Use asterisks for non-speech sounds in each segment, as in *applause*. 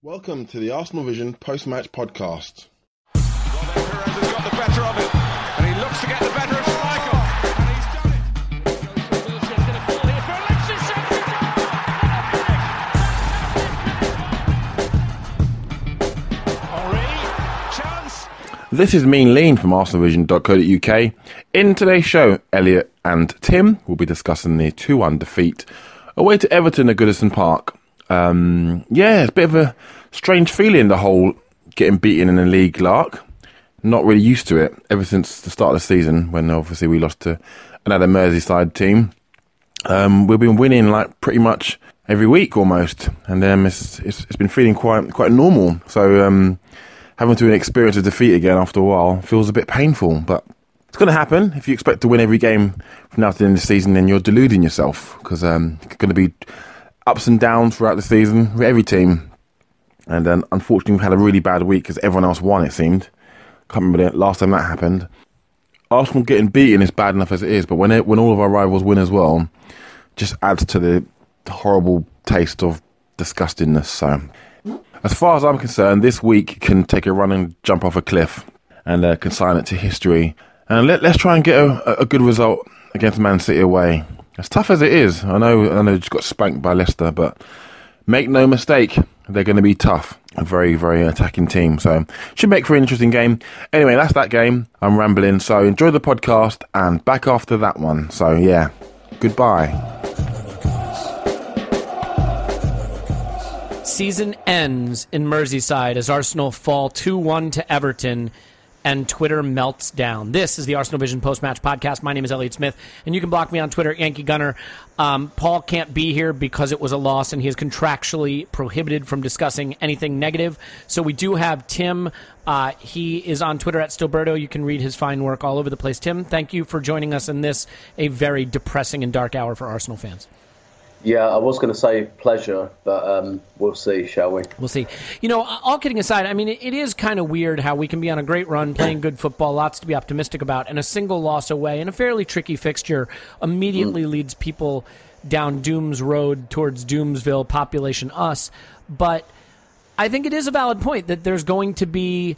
Welcome to the Arsenal Vision post-match podcast. Well, has got the better of it, and he looks to get the better of and he's done it. This is Mean Lean from ArsenalVision.co.uk. In today's show, Elliot and Tim will be discussing the 2-1 defeat away to Everton at Goodison Park. Um, yeah, it's a bit of a strange feeling, the whole getting beaten in the league lark. Not really used to it ever since the start of the season when obviously we lost to another Merseyside team. Um, we've been winning like pretty much every week almost, and um, it's, it's it's been feeling quite quite normal. So um, having to experience a defeat again after a while feels a bit painful, but it's going to happen. If you expect to win every game from now to the end of the season, then you're deluding yourself because um, it's going to be ups and downs throughout the season with every team. And then unfortunately, we've had a really bad week because everyone else won. It seemed. Can't remember the last time that happened. Arsenal getting beaten is bad enough as it is, but when it, when all of our rivals win as well, just adds to the, horrible taste of disgustingness. So, as far as I'm concerned, this week can take a running jump off a cliff and uh, consign it to history. And let, let's try and get a, a good result against Man City away. As tough as it is, I know I know just got spanked by Leicester, but make no mistake, they're going to be tough. A very, very attacking team. So, should make for an interesting game. Anyway, that's that game. I'm rambling. So, enjoy the podcast and back after that one. So, yeah, goodbye. Season ends in Merseyside as Arsenal fall 2 1 to Everton and Twitter melts down. This is the Arsenal Vision post match podcast. My name is Elliot Smith, and you can block me on Twitter, Yankee Gunner. Um, Paul can't be here because it was a loss, and he is contractually prohibited from discussing anything negative. So we do have Tim. Uh, he is on Twitter at Stillberto. You can read his fine work all over the place. Tim, thank you for joining us in this a very depressing and dark hour for Arsenal fans. Yeah, I was going to say pleasure, but um, we'll see, shall we? We'll see. You know, all kidding aside, I mean, it, is kind of weird how we can be on a great run, playing good football, lots to be optimistic about, and a single loss away in a fairly tricky fixture immediately Mm. leads people down Doom's road towards Doomsville, population us. But I think it is a valid point that there's going to be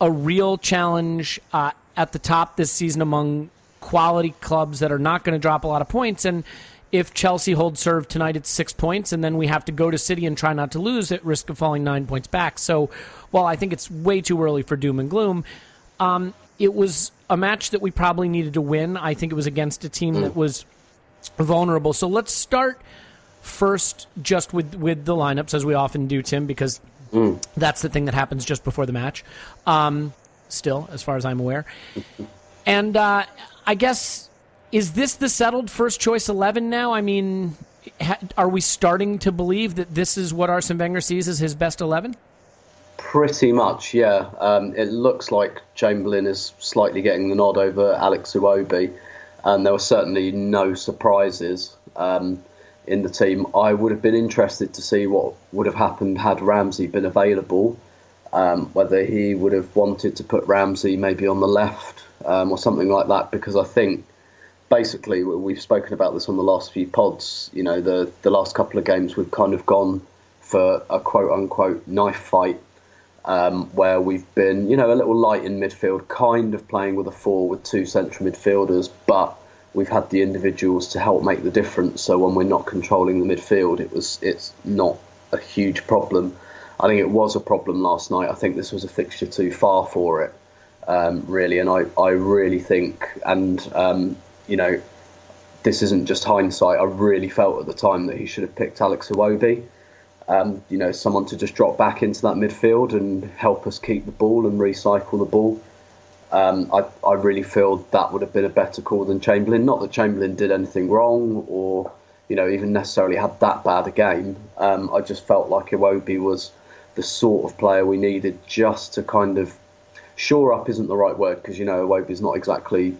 a real challenge uh, at the top this season among quality clubs that are not going to drop a lot of points. And if Chelsea holds serve tonight, it's six points, and then we have to go to City and try not to lose at risk of falling nine points back. So, while I think it's way too early for doom and gloom, um, it was a match that we probably needed to win. I think it was against a team that was vulnerable. So let's start first just with with the lineups as we often do, Tim, because that's the thing that happens just before the match. Um, still, as far as I'm aware, and uh, I guess is this the settled first choice 11 now? I mean, ha- are we starting to believe that this is what Arsene Wenger sees as his best 11? Pretty much, yeah. Um, it looks like Chamberlain is slightly getting the nod over Alex Iwobi, and there were certainly no surprises um, in the team. I would have been interested to see what would have happened had Ramsey been available, um, whether he would have wanted to put Ramsey maybe on the left um, or something like that, because I think basically we've spoken about this on the last few pods. You know, the the last couple of games we've kind of gone for a quote unquote knife fight um, where we've been, you know, a little light in midfield, kind of playing with a four with two central midfielders, but we've had the individuals to help make the difference. So when we're not controlling the midfield, it was it's not a huge problem. I think it was a problem last night. I think this was a fixture too far for it, um, really, and I, I really think, and um, you know, this isn't just hindsight. I really felt at the time that he should have picked Alex Iwobi um, you know, someone to just drop back into that midfield and help us keep the ball and recycle the ball. Um, I, I really feel that would have been a better call than Chamberlain. Not that Chamberlain did anything wrong or, you know, even necessarily had that bad a game. Um, I just felt like Iwobi was the sort of player we needed just to kind of shore up isn't the right word because, you know, Iwobi's not exactly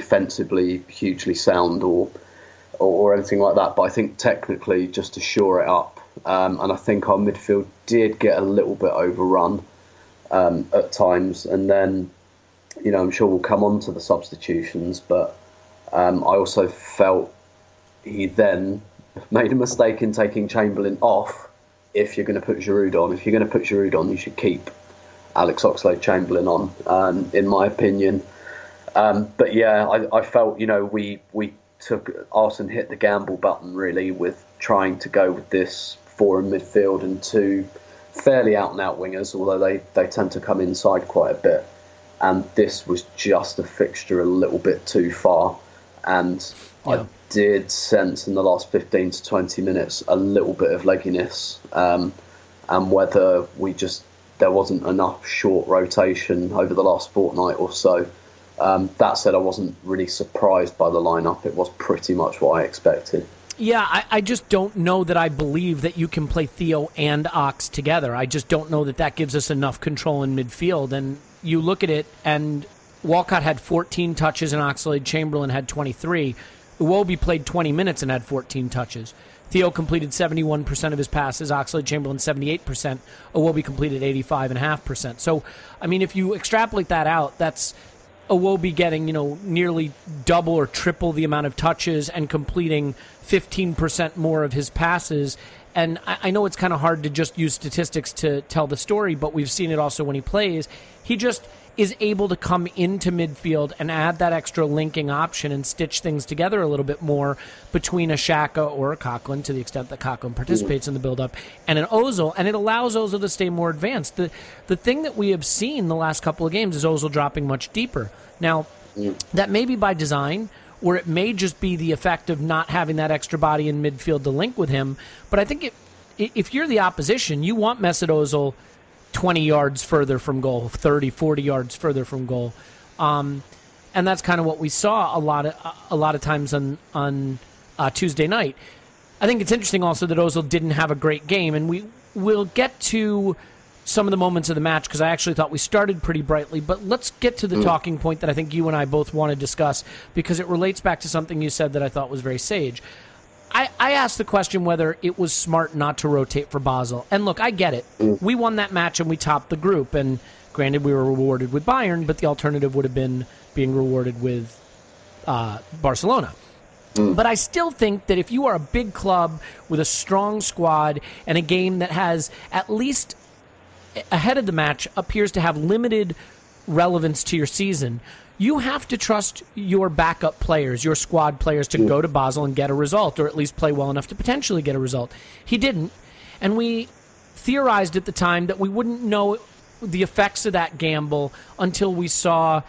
defensively hugely sound or, or, anything like that. But I think technically just to shore it up um, and I think our midfield did get a little bit overrun um, at times. And then, you know, I'm sure we'll come on to the substitutions, but um, I also felt he then *laughs* made a mistake in taking Chamberlain off. If you're going to put Giroud on, if you're going to put Giroud on, you should keep Alex Oxlade Chamberlain on, um, in my opinion. Um, but yeah, I, I felt you know we we took Arsene hit the gamble button really with trying to go with this four in midfield and two fairly out and out wingers, although they, they tend to come inside quite a bit. And this was just a fixture a little bit too far. And yeah. I did sense in the last 15 to 20 minutes a little bit of legginess. Um, and whether we just, there wasn't enough short rotation over the last fortnight or so. Um, that said, I wasn't really surprised by the lineup. It was pretty much what I expected. Yeah, I, I, just don't know that I believe that you can play Theo and Ox together. I just don't know that that gives us enough control in midfield. And you look at it, and Walcott had 14 touches, and Oxlade Chamberlain had 23. Iwobi played 20 minutes and had 14 touches. Theo completed 71% of his passes, Oxlade Chamberlain 78%, Iwobi completed 85.5%. So, I mean, if you extrapolate that out, that's Iwobi getting, you know, nearly double or triple the amount of touches and completing 15% more of his passes. And I, I know it's kind of hard to just use statistics to tell the story, but we've seen it also when he plays. He just is able to come into midfield and add that extra linking option and stitch things together a little bit more between a Xhaka or a Coquelin, to the extent that Coquelin participates in the build-up, and an Ozil, and it allows Ozil to stay more advanced. The the thing that we have seen the last couple of games is Ozil dropping much deeper. Now, that may be by design, or it may just be the effect of not having that extra body in midfield to link with him. But I think it, if you're the opposition, you want Mesut Ozil 20 yards further from goal, 30, 40 yards further from goal. Um, and that's kind of what we saw a lot of a lot of times on on uh, Tuesday night. I think it's interesting also that Ozil didn't have a great game, and we will get to some of the moments of the match because I actually thought we started pretty brightly. But let's get to the mm. talking point that I think you and I both want to discuss because it relates back to something you said that I thought was very sage. I, I asked the question whether it was smart not to rotate for Basel. And look, I get it. Mm. We won that match and we topped the group. And granted, we were rewarded with Bayern, but the alternative would have been being rewarded with uh, Barcelona. Mm. But I still think that if you are a big club with a strong squad and a game that has at least ahead of the match appears to have limited relevance to your season, you have to trust your backup players, your squad players, to go to Basel and get a result, or at least play well enough to potentially get a result. He didn't, and we theorized at the time that we wouldn't know the effects of that gamble until we saw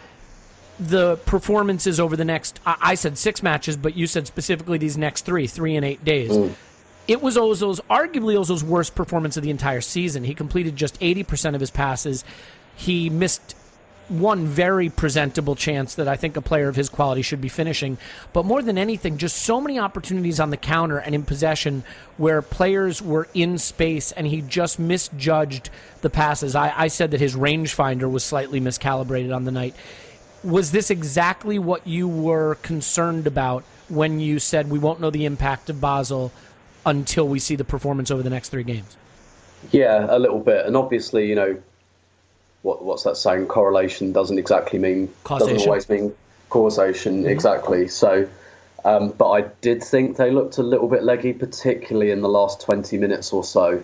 the performances over the next. I said six matches, but you said specifically these next three, three and eight days. Mm. It was Ozil's, arguably Ozil's worst performance of the entire season. He completed just 80% of his passes. He missed one very presentable chance that I think a player of his quality should be finishing. But more than anything, just so many opportunities on the counter and in possession where players were in space and he just misjudged the passes. I, I said that his rangefinder was slightly miscalibrated on the night. Was this exactly what you were concerned about when you said we won't know the impact of Basel until we see the performance over the next three games? Yeah, a little bit. And obviously, you know, what, what's that saying? Correlation doesn't exactly mean Causation. doesn't always mean causation exactly. So, um, but I did think they looked a little bit leggy, particularly in the last twenty minutes or so.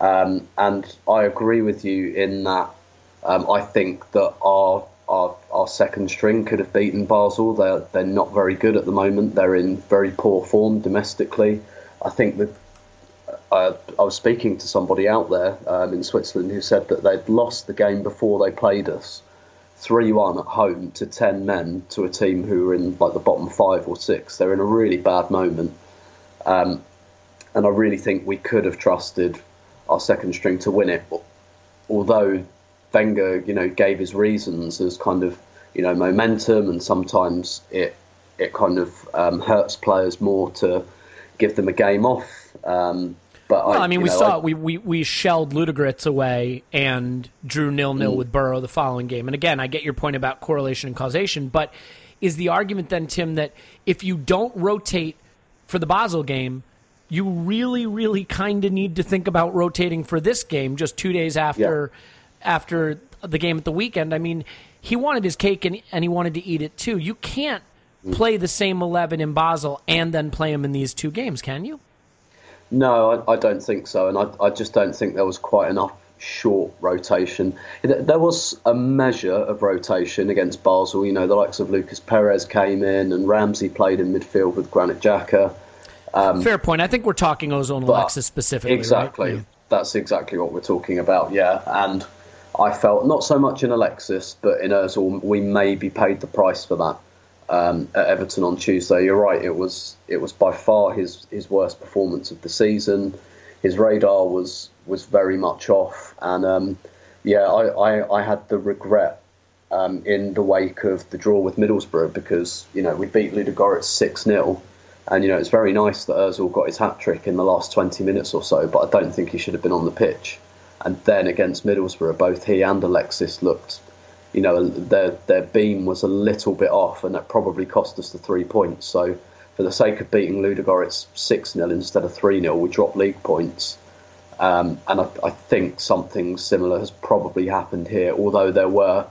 Um, and I agree with you in that. Um, I think that our, our our second string could have beaten Basel. They're they're not very good at the moment. They're in very poor form domestically. I think that I, I was speaking to somebody out there um, in Switzerland who said that they'd lost the game before they played us, three one at home to ten men to a team who were in like the bottom five or six. They're in a really bad moment, um, and I really think we could have trusted our second string to win it. Although Wenger, you know, gave his reasons as kind of you know momentum, and sometimes it it kind of um, hurts players more to give them a game off. Um, but Well, I, I mean, we know, saw I- it. We, we we shelled Ludogorets away and drew nil nil Mm. with Boro the following game. And again, I get your point about correlation and causation, but is the argument then, Tim, that if you don't rotate for the Basel game, you really, really kind of need to think about rotating for this game just two days after after the game at the weekend? I mean, he wanted his cake and, and he wanted to eat it too. You can't play the same eleven in Basel and then play him in these two games, can you? No, I, I don't think so, and I, I just don't think there was quite enough short rotation. There there was a measure of rotation against Basel. You know, the likes of Lucas Perez came in, and Ramsey played in midfield with Granit Xhaka. Um, Fair point. I think we're talking Ozone Alexis specifically. right? Exactly. Yeah. That's exactly what we're talking about, yeah. And I felt not so much in Alexis, but in Ozil, we maybe paid the price for that um, at Everton on Tuesday. You're right; it was it was by far his his worst performance of the season. His radar was was very much off, and um, yeah, I, I, I had the regret um, in the wake of the draw with Middlesbrough because you know we beat Ludogorets six 0 and you know it's very nice that Özil got his hat trick in the last 20 minutes or so, but I don't think he should have been on the pitch. And then against Middlesbrough, both he and Alexis looked, you know, their their beam was a little bit off, and that probably cost us the three points. So for the sake of beating Ludogorets six 0 instead of three 0 we dropped league points. Um, and I, I think something similar has probably happened here, although there were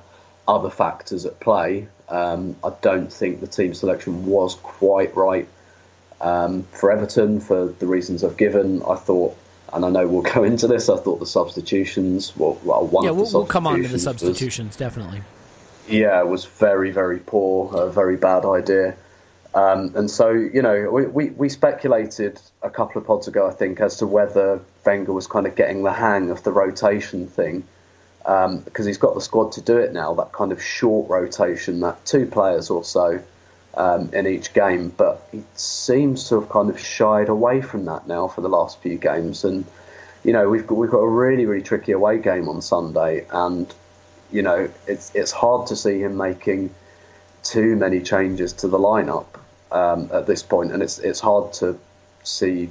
other factors at play. Um, I don't think the team selection was quite right um, for Everton for the reasons I've given. I thought, and I know we'll go into this, I thought the substitutions, well, well one Yeah, of the we'll, we'll come on to the was- substitutions, definitely. yeah, it was very, very poor, a very bad idea. Um, and so, you know, we, we, we speculated a couple of pods ago, I think, as to whether Wenger was kind of getting the hang of the rotation thing. Um, because he's got the squad to do it now, that kind of short rotation, that two players or so um, in each game. But he seems to have kind of shied away from that now for the last few games. And, you know, we've got, we've got a really, really tricky away game on Sunday. And you know, it's it's hard to see him making too many changes to the lineup um, at this point, and it's it's hard to see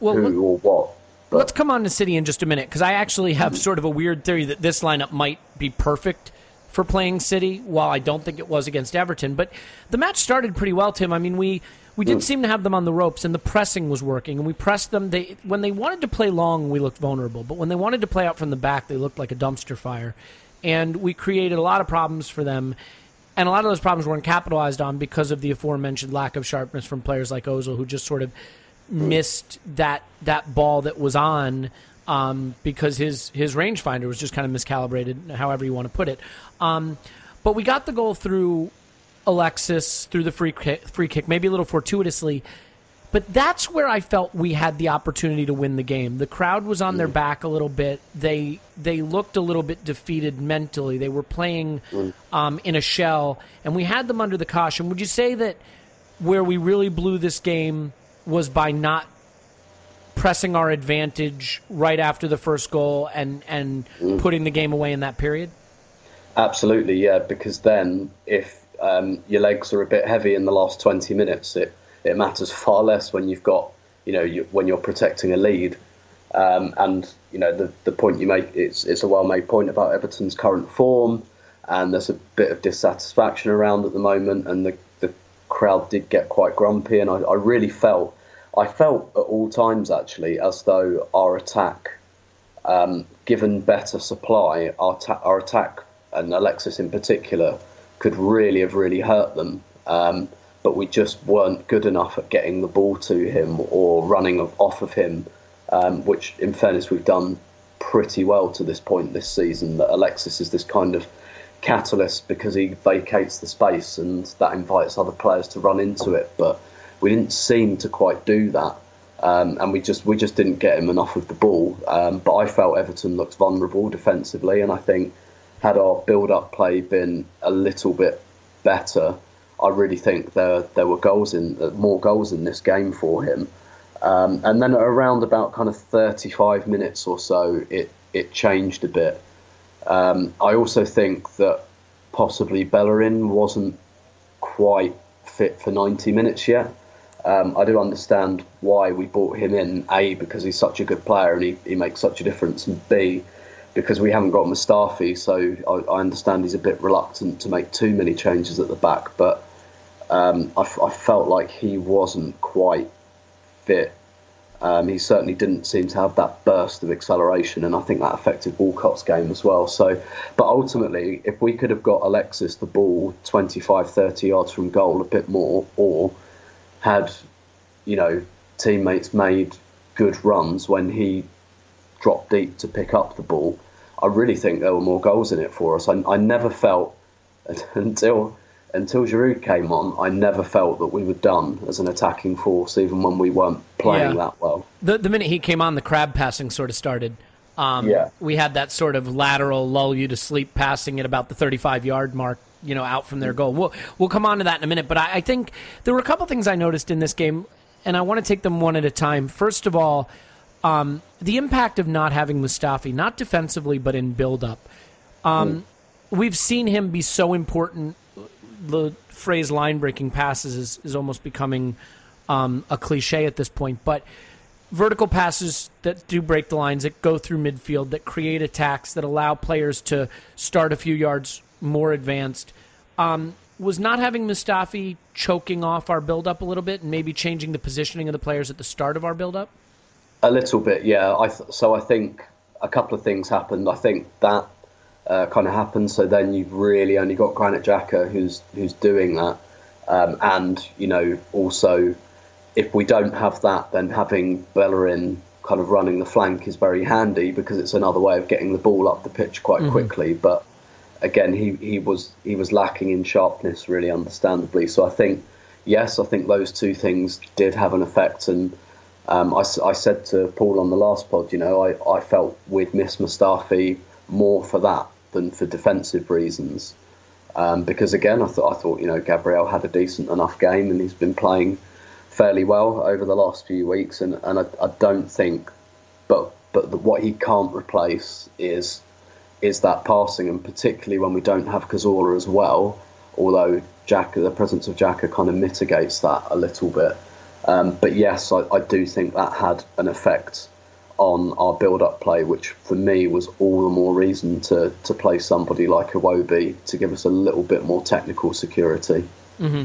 Well, who let- or what. But let's come on to City in just a minute because I actually have sort of a weird theory that this lineup might be perfect for playing City, while I don't think it was against Everton. But the match started pretty well, Tim. I mean, we we did hmm. seem to have them on the ropes, and the pressing was working, and we pressed them. They when they wanted to play long, we looked vulnerable, but when they wanted to play out from the back, they looked like a dumpster fire, and we created a lot of problems for them. And a lot of those problems weren't capitalized on because of the aforementioned lack of sharpness from players like Ozil, who just sort of hmm. missed that that ball that was on um, because his his rangefinder was just kind of miscalibrated, however you want to put it. Um, but we got the goal through Alexis through the free kick, free kick, maybe a little fortuitously. But that's where I felt we had the opportunity to win the game. The crowd was on their back a little bit. They they looked a little bit defeated mentally. They were playing um, in a shell, and we had them under the caution. Would you say that where we really blew this game was by not pressing our advantage right after the first goal and and putting the game away in that period? Absolutely, yeah. Because then, if um, your legs are a bit heavy in the last 20 minutes, it, it matters *laughs* far less when you've got, you know, you, when you're protecting a lead. Um, and you know, the the point you make it's it's a well made point about Everton's current form, and there's a bit of dissatisfaction around at the moment, and the the crowd did get quite grumpy, and I, I really felt I felt at all times actually as though our attack, um, given better supply, our ta- our attack and Alexis in particular could really have really hurt them. Um, but we just weren't good enough at getting the ball to him or running off of him, um, which, in fairness, we've done pretty well to this point this season. That Alexis is this kind of catalyst because he vacates the space and that invites other players to run into it. But we didn't seem to quite do that. Um, and we just we just didn't get him enough of the ball. Um, but I felt Everton looked vulnerable defensively, and I think had our build-up play been a little bit better, I really think there there were goals in more goals in this game for him. Um, and then around about kind of 35 minutes or so, it it changed a bit. Um, I also think that possibly Bellerin wasn't quite fit for 90 minutes yet. Um, I do understand why we brought him in. A because he's such a good player and he, he makes such a difference, and B because we haven't got Mustafi, so I, I, understand he's a bit reluctant to make too many changes at the back. But um, I, I, felt like he wasn't quite fit. Um, he certainly didn't seem to have that burst of acceleration, and I think that affected Walcott's game as well. So, but ultimately, if we could have got Alexis the ball 25, 30 yards from goal a bit more, or had, you know, teammates made good runs when he dropped deep to pick up the ball, I really think there were more goals in it for us. I, I never felt *laughs* until until Giroud came on, I never felt that we were done as an attacking force, even when we weren't playing yeah. that well. The, the minute he came on, the crab passing sort of started. Um, yeah. We had that sort of lateral lull you to sleep passing at about the 35 yard mark, you know, out from their goal. We'll, we'll come on to that in a minute, but I, I think there were a couple things I noticed in this game, and I want to take them one at a time. First of all, um, the impact of not having Mustafi, not defensively, but in build up. Um, mm. We've seen him be so important. The phrase line breaking passes is, is almost becoming um, a cliche at this point, but vertical passes that do break the lines, that go through midfield, that create attacks, that allow players to start a few yards more advanced. Um, was not having Mustafi choking off our build up a little bit and maybe changing the positioning of the players at the start of our build up? A little bit, yeah. I th- so I think a couple of things happened. I think that uh, kind of happened. So then you've really only got Granit Xhaka who's who's doing that, um, and you know also if we don't have that, then having Bellerin kind of running the flank is very handy because it's another way of getting the ball up the pitch quite mm-hmm. quickly. But again, he, he was he was lacking in sharpness, really understandably. So I think yes, I think those two things did have an effect and. Um, I, I, said to Paul on the last pod, you know, I, I felt we'd miss Mustafi more for that than for defensive reasons. Um, because again, I thought I thought you know Gabriel had a decent enough game and he's been playing fairly well over the last few weeks, and, and I, I don't think, but but the, what he can't replace is is that passing, and particularly when we don't have Cazorla as well. Although Jack, the presence of Xhaka kind of mitigates that a little bit. Um, but yes, I, I, do think that had an effect on our build-up play, which for me was all the more reason to to play somebody like Iwobi to give us a little bit more technical security. Mm-hmm.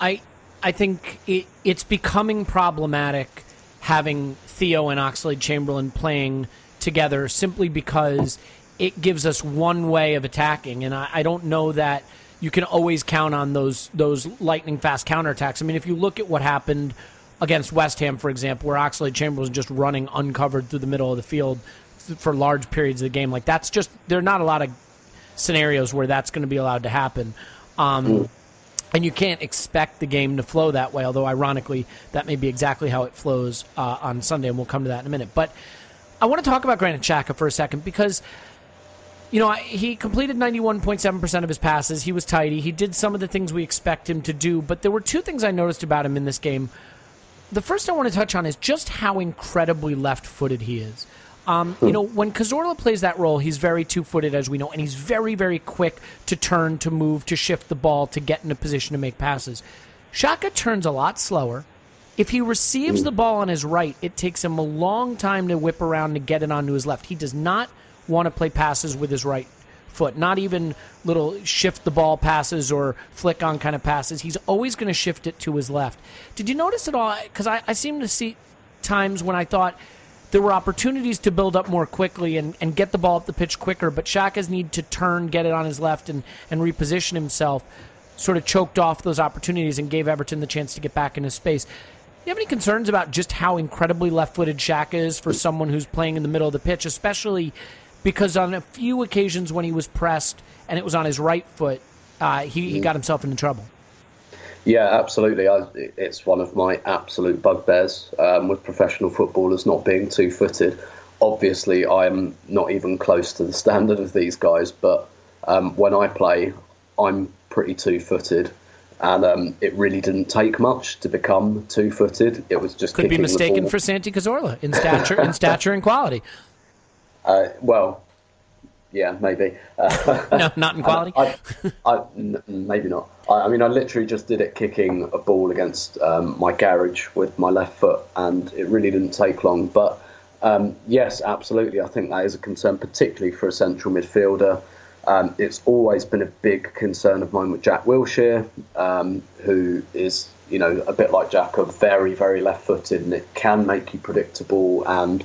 I I think it, it's becoming problematic having Theo and Oxlade Chamberlain playing together simply because it gives us one way of attacking, and I, I don't know that you can always count on those those lightning fast counterattacks. I mean, if you look at what happened against West Ham, for example, where Oxlade Chamberlain was just running uncovered through the middle of the field for large periods of the game, like that's just there are not a lot of scenarios where that's going to be allowed to happen. Um, mm. And you can't expect the game to flow that way. Although, ironically, that may be exactly how it flows uh, on Sunday, and we'll come to that in a minute. But I want to talk about Granit Xhaka for a second because you know, he completed 91.7% of his passes. He was tidy. He did some of the things we expect him to do, but there were two things I noticed about him in this game. The first I want to touch on is just how incredibly left footed he is. Um, you know, when Cazorla plays that role, he's very two footed, as we know, and he's very, very quick to turn, to move, to shift the ball, to get in a position to make passes. Xhaka turns a lot slower. If he receives the ball on his right, it takes him a long time to whip around to get it onto his left. He does not want to play passes with his right foot, not even little shift the ball passes or flick on kind of passes. He's always going to shift it to his left. Did you notice at all? Because I, I seem to see times when I thought there were opportunities to build up more quickly and, and get the ball up the pitch quicker, but Xhaka's need to turn, get it on his left, and, and reposition himself sort of choked off those opportunities and gave Everton the chance to get back into space. Do you have any concerns about just how incredibly left-footed Xhaka is for someone who's playing in the middle of the pitch, especially because on a few occasions when he was pressed and it was on his right foot, uh, he, he got himself into trouble. Yeah, absolutely. I, it's one of my absolute bugbears um, with professional footballers not being two footed. Obviously, I'm not even close to the standard of these guys, but um, when I play, I'm pretty two footed. And um, it really didn't take much to become two footed. It was just Could be mistaken for Santi Cazorla in stature, in *laughs* stature and quality. Uh, well, yeah, maybe. Uh, *laughs* No, not in *laughs* quality. I, I, n- maybe not. I, I mean, I literally just did it kicking a ball against um, my garage with my left foot, and it really didn't take long. But um, yes, absolutely, I think that is a concern, particularly for a central midfielder. Um, it's always been a big concern of mine with Jack Wilshere, um, who is, you know, a bit like Jack, a very, very left-footed, and it can make you predictable and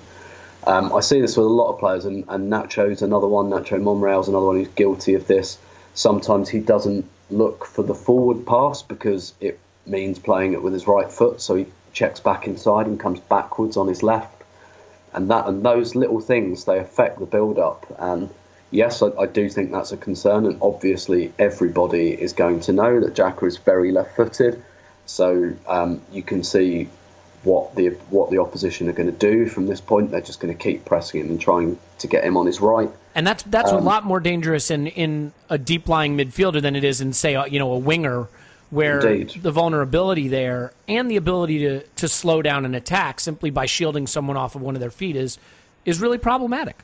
um, I see this with a lot of players, and, and Nacho's another one. Nacho Monreal's another one who's guilty of this. Sometimes he doesn't look for the forward pass because it means playing it with his right foot, so he checks back inside and comes backwards on his left, and that and those little things they affect the build-up. And yes, I, I do think that's a concern, and obviously everybody is going to know that Xhaka is very left-footed, so um, you can see what the what the opposition are going to do from this point. They're just going to keep pressing him and trying to get him on his right. And that's that's Um, a lot more dangerous in, in a deep lying midfielder than it is in say a, you know a winger where Indeed. the vulnerability there and the ability to, to slow down an attack simply by shielding someone off of one of their feet is is really problematic.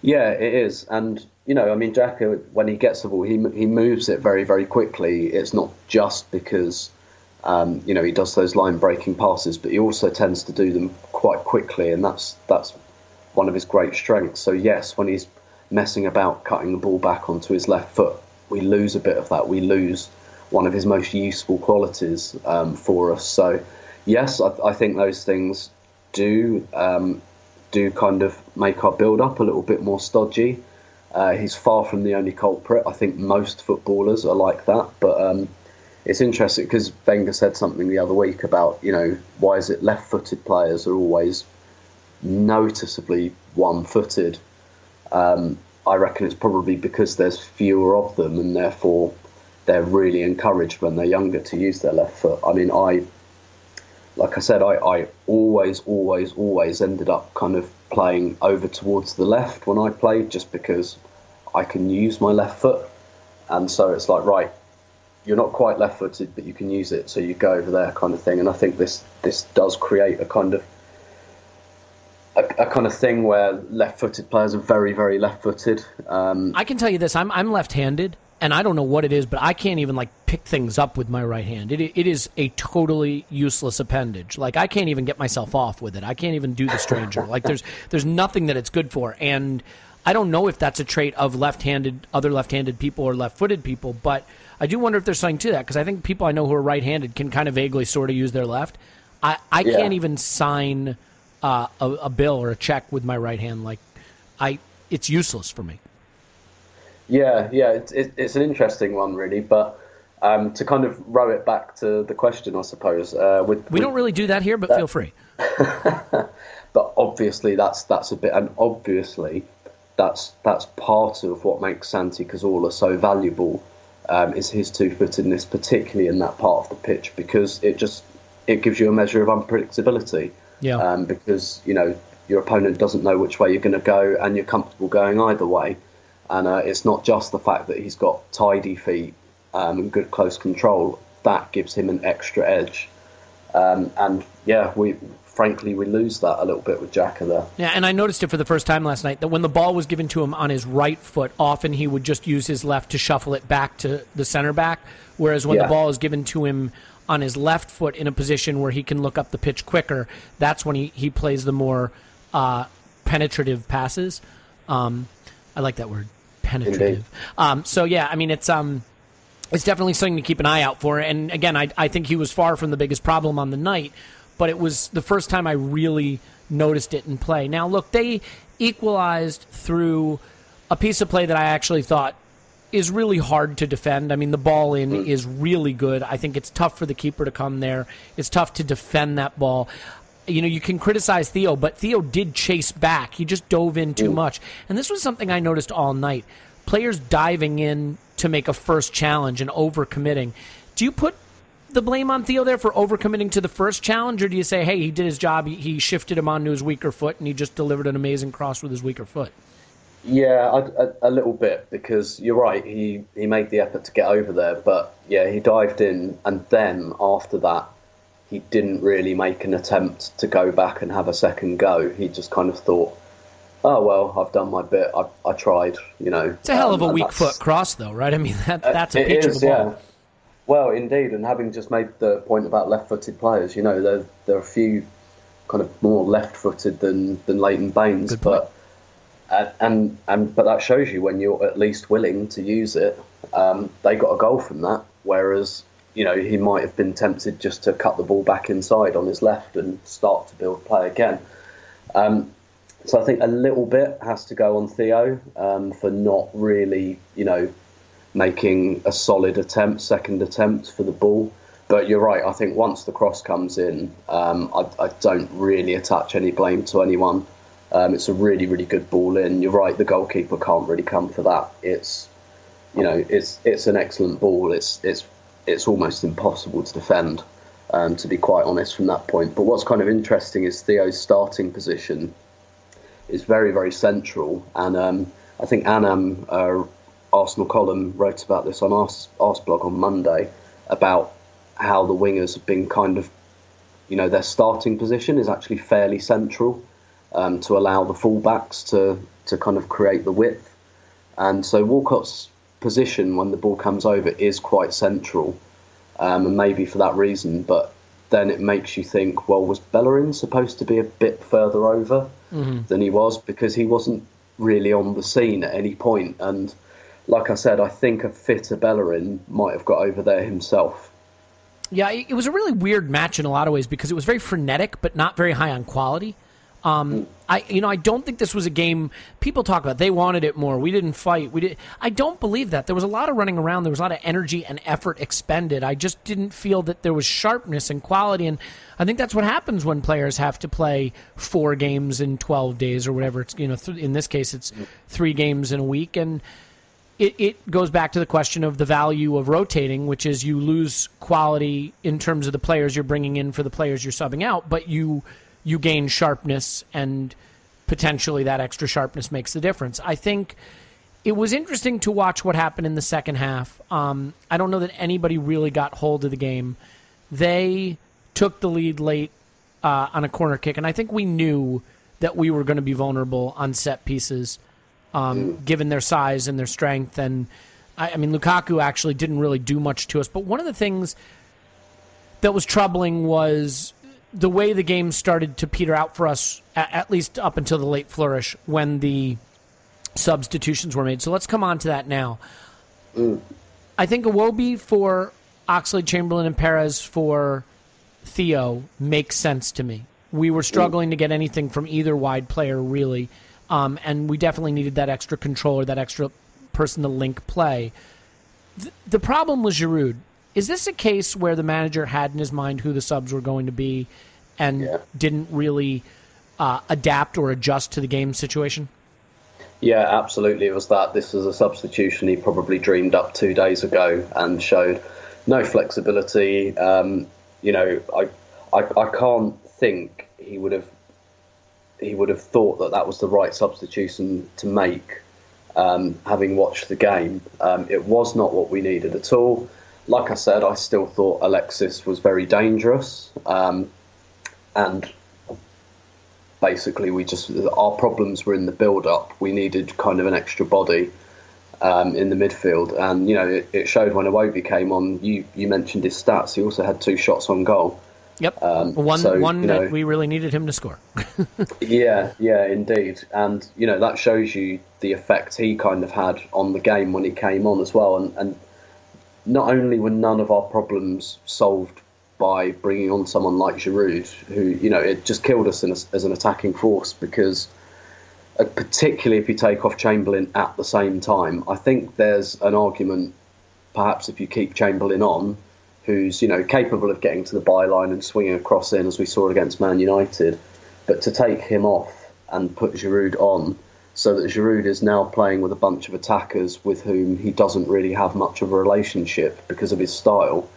Yeah, it is, and you know, I mean, Xhaka when he gets the ball, he he moves it very very quickly. It's not just because. Um, you know, he does those line breaking passes, but he also tends to do them quite quickly, and that's that's one of his great strengths. So yes, when he's messing about cutting the ball back onto his left foot, we lose a bit of that. We lose one of his most useful qualities um, for us. So yes, I, I think those things do um, do kind of make our build up a little bit more stodgy. Uh, he's far from the only culprit. I think most footballers are like that, but um, it's interesting because Wenger said something the other week about you know why is it left-footed players are always noticeably one-footed. Um, I reckon it's probably because there's fewer of them, and therefore they're really encouraged when they're younger to use their left foot. I mean, I like I said, I, I always, always, always ended up kind of playing over towards the left when I played, just because I can use my left foot, and so it's like right, you're not quite left-footed, but you can use it, so you go over there, kind of thing. And I think this this does create a kind of a, a kind of thing where left-footed players are very, very left-footed. Um, I can tell you this: I'm I'm left-handed, and I don't know what it is, but I can't even like pick things up with my right hand. It it is a totally useless appendage. Like I can't even get myself off with it. I can't even do the stranger. *laughs* like there's there's nothing that it's good for, and I don't know if that's a trait of left-handed other left-handed people or left-footed people, but I do wonder if there's something to that because I think people I know who are right-handed can kind of vaguely sort of use their left. I I Yeah. can't even sign uh, a, a bill or a check with my right hand. Like I, it's useless for me. Yeah, yeah, it's it, it's an interesting one, really. But um, to kind of row it back to the question, I suppose. Uh, with, We with- don't really do that here, but feel free. *laughs* but obviously that's that's a bit, and obviously that's that's part of what makes Santi Cazorla so valuable. Um, is his two-footedness, particularly in that part of the pitch, because it just it gives you a measure of unpredictability. Yeah. Um, because you know your opponent doesn't know which way you're going to go, and you're comfortable going either way. And uh, it's not just the fact that he's got tidy feet um, and good close control that gives him an extra edge. Um, and yeah, we frankly we lose that a little bit with Xhaka there. Yeah, and I noticed it for the first time last night that when the ball was given to him on his right foot, often he would just use his left to shuffle it back to the center back, whereas when Yeah. the ball is given to him on his left foot in a position where he can look up the pitch quicker, that's when he, he plays the more uh, penetrative passes. Um, I like that word, penetrative. Um, so yeah, I mean it's um, it's definitely something to keep an eye out for. And again, I, I think he was far from the biggest problem on the night, but it was the first time I really noticed it in play. Now, look, they equalized through a piece of play that I actually thought is really hard to defend. I mean, the ball in mm. is really good. I think it's tough for the keeper to come there. It's tough to defend that ball. You know, you can criticize Theo, but Theo did chase back. He just dove in too much. And this was something I noticed all night. Players diving in to make a first challenge and overcommitting. Do you put the blame on Theo there for overcommitting to the first challenge, or do you say, hey, he did his job, he, shifted him onto his weaker foot, and he just delivered an amazing cross with his weaker foot? Yeah, a, a, a little bit because you're right. He he made the effort to get over there, but yeah, he dived in, and then after that, he didn't really make an attempt to go back and have a second go. He just kind of thought, "Oh well, I've done my bit. I, I tried." You know, It's a hell of a Um, weak foot cross, though, right? I mean, that, that's a It is, of a ball. yeah. Well, indeed, and having just made the point about left-footed players, you know, there there are a few kind of more left-footed than than Leighton Baines, Good but and, and and but that shows you when you're at least willing to use it. Um, they got a goal from that, whereas you know he might have been tempted just to cut the ball back inside on his left and start to build play again. Um, so I think a little bit has to go on Theo um, for not really, you know, making a solid attempt, second attempt for the ball. But you're right. I think once the cross comes in, um, I, I don't really attach any blame to anyone. Um, it's a really, really good ball in. You're right. The goalkeeper can't really come for that. It's, you know, it's it's an excellent ball. It's it's it's almost impossible to defend. Um, to be quite honest, from that point. But what's kind of interesting is Theo's starting position is very, very central. And um, I think Anam, uh, Arsenal column, wrote about this on Ars, blog on Monday about how the wingers have been kind of, you know, their starting position is actually fairly central um, to allow the fullbacks to, to kind of create the width. And so Walcott's position when the ball comes over is quite central, um, and maybe for that reason. But then it makes you think, well, was Bellerin supposed to be a bit further over than he was because he wasn't really on the scene at any point. And like I said, I think a fitter Bellerin might have got over there himself. Yeah, it was a really weird match in a lot of ways because it was very frenetic, but not very high on quality. Um, I, you know, I don't think this was a game. People talk about they wanted it more. We didn't fight. We did. I don't believe that. There was a lot of running around. There was a lot of energy and effort expended. I just didn't feel that there was sharpness and quality. And I think that's what happens when players have to play four games in twelve days or whatever. It's you know, th- in this case, it's three games in a week, and it, it goes back to the question of the value of rotating, which is you lose quality in terms of the players you're bringing in for the players you're subbing out, but you you gain sharpness and potentially that extra sharpness makes the difference. I think it was interesting to watch what happened in the second half. Um, I don't know that anybody really got hold of the game. They took the lead late uh, on a corner kick, and I think we knew that we were going to be vulnerable on set pieces um, given their size and their strength. And I, I mean, Lukaku actually didn't really do much to us. But one of the things that was troubling was the way the game started to peter out for us, at, at least up until the late flourish when the substitutions were made. So let's come on to that now. I think Iwobi for Oxlade Chamberlain, and Perez for Theo makes sense to me. We were struggling to get anything from either wide player, really, um, and we definitely needed that extra controller, that extra person to link play. Th- the problem was Giroud. Is this a case where the manager had in his mind who the subs were going to be and Yeah. didn't really uh, adapt or adjust to the game situation? Yeah, absolutely. It was that. This was a substitution he probably dreamed up two days ago and showed no flexibility. Um, you know, I, I, I can't think he would have he would have thought that that was the right substitution to make. Um, having watched the game, um, it was not what we needed at all. like I said, I still thought Alexis was very dangerous, um, and basically we just our problems were in the build-up. We needed kind of an extra body um, in the midfield, and you know it, it showed when Iwobi came on. You you mentioned his stats. He also had two shots on goal. Yep. Um, one so, one you know- that we really needed him to score. *laughs* Yeah, yeah, indeed. And, you know, that shows you the effect he kind of had on the game when he came on as well. And, and not only were none of our problems solved by bringing on someone like Giroud, who, you know, it just killed us in a, as an attacking force because, uh, particularly if you take off Chamberlain at the same time, I think there's an argument, perhaps if you keep Chamberlain on, who's, you know, capable of getting to the byline and swinging across in as we saw against Man United. But to take him off and put Giroud on, so that Giroud is now playing with a bunch of attackers with whom he doesn't really have much of a relationship because of his style,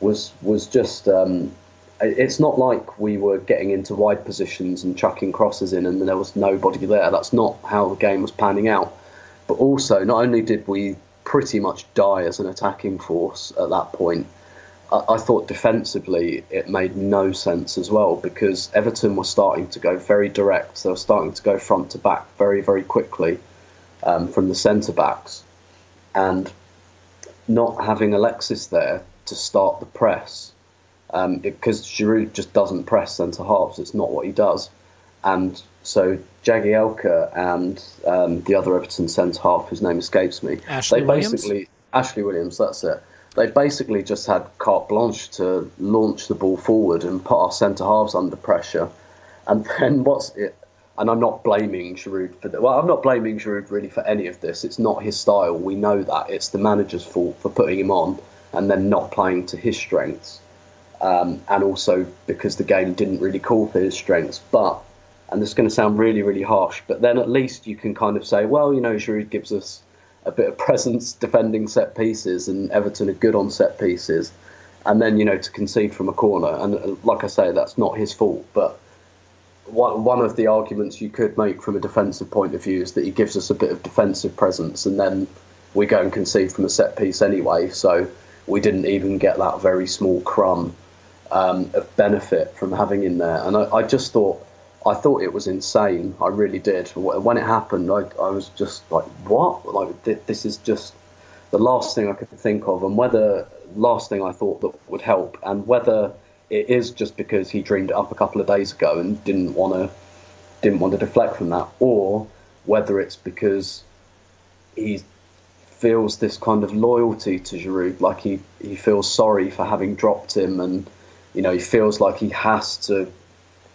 was was just. Um, it's not like we were getting into wide positions and chucking crosses in and there was nobody there. That's not how the game was panning out. But also, not only did we pretty much die as an attacking force at that point, I, I thought defensively it made no sense as well because Everton were starting to go very direct. They were starting to go front to back very, very quickly um, from the centre backs. And not having Alexis there to start the press, um, because Giroud just doesn't press centre halves, it's not what he does. And so Jagielka and um, the other Everton centre half, whose name escapes me, Ashley they Williams? basically Ashley Williams, that's it. They basically just had carte blanche to launch the ball forward and put our centre halves under pressure. And *laughs* then what's it? And I'm not blaming Giroud for that. Well, I'm not blaming Giroud really for any of this. It's not his style. We know that. It's the manager's fault for putting him on and then not playing to his strengths. Um, and also because the game didn't really call for his strengths. But, and this is going to sound really, really harsh, but then at least you can kind of say, well, you know, Giroud gives us a bit of presence defending set pieces, and Everton are good on set pieces. And then, you know, to concede from a corner. And uh, like I say, that's not his fault. But one one of the arguments you could make from a defensive point of view is that he gives us a bit of defensive presence, and then we go and concede from a set piece anyway. So we didn't even get that very small crumb um, of benefit from having him there. And I, I just thought, I thought it was insane. I really did. When it happened, I, I was just like, what? Like th- this is just the last thing I could think of, and whether last thing I thought that would help, and whether it is just because he dreamed it up a couple of days ago and didn't want to didn't want to deflect from that, or whether it's because he feels this kind of loyalty to Giroud, like he, he feels sorry for having dropped him, and you know he feels like he has to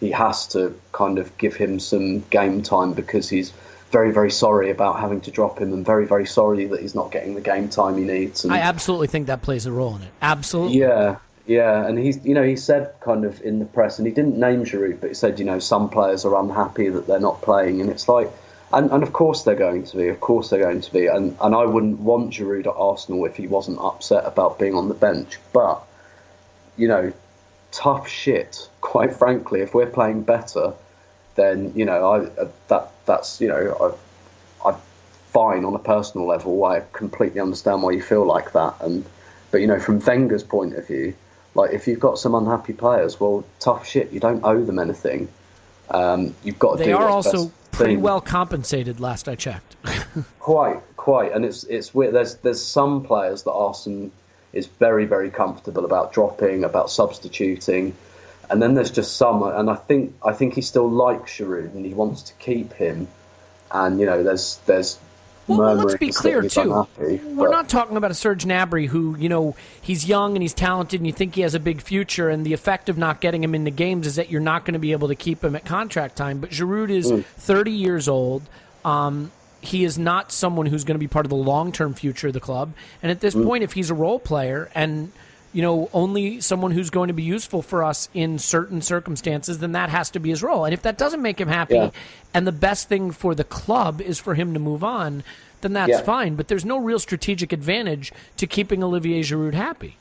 he has to kind of give him some game time because he's very very sorry about having to drop him and very very sorry that he's not getting the game time he needs. And, I absolutely think that plays a role in it. Absolutely. yeah, yeah, and he's you know he said kind of in the press, and he didn't name Giroud, but he said you know some players are unhappy that they're not playing, and it's like, and, and of course they're going to be, of course they're going to be, and and I wouldn't want Giroud at Arsenal if he wasn't upset about being on the bench, but you know, tough shit. Quite frankly, if we're playing better, then you know I uh, that that's you know I I fine on a personal level. I completely understand why you feel like that, and but you know from Wenger's point of view, like if you've got some unhappy players, well, tough shit. You don't owe them anything. Um, you've got to They do are also pretty thing. well compensated. Last I checked. *laughs* Quite, quite, and it's it's weird. There's there's some players that Arsene is very very comfortable about dropping, about substituting, and then there's just some, and I think I think he still likes Giroud and he wants to keep him, and you know there's there's Well, well, let's be clear too. unhappy, We're not talking about a Serge Gnabry who, you know, he's young and he's talented, and you think he has a big future. And the effect of not getting him into games is that you're not going to be able to keep him at contract time. But Giroud is Mm. 30 years old. Um, he is not someone who's going to be part of the long term future of the club. And at Mm. this point, if he's a role player and you know, only someone who's going to be useful for us in certain circumstances, then that has to be his role. And if that doesn't make him happy, Yeah. and the best thing for the club is for him to move on, then that's Yeah. fine. But there's no real strategic advantage to keeping Olivier Giroud happy.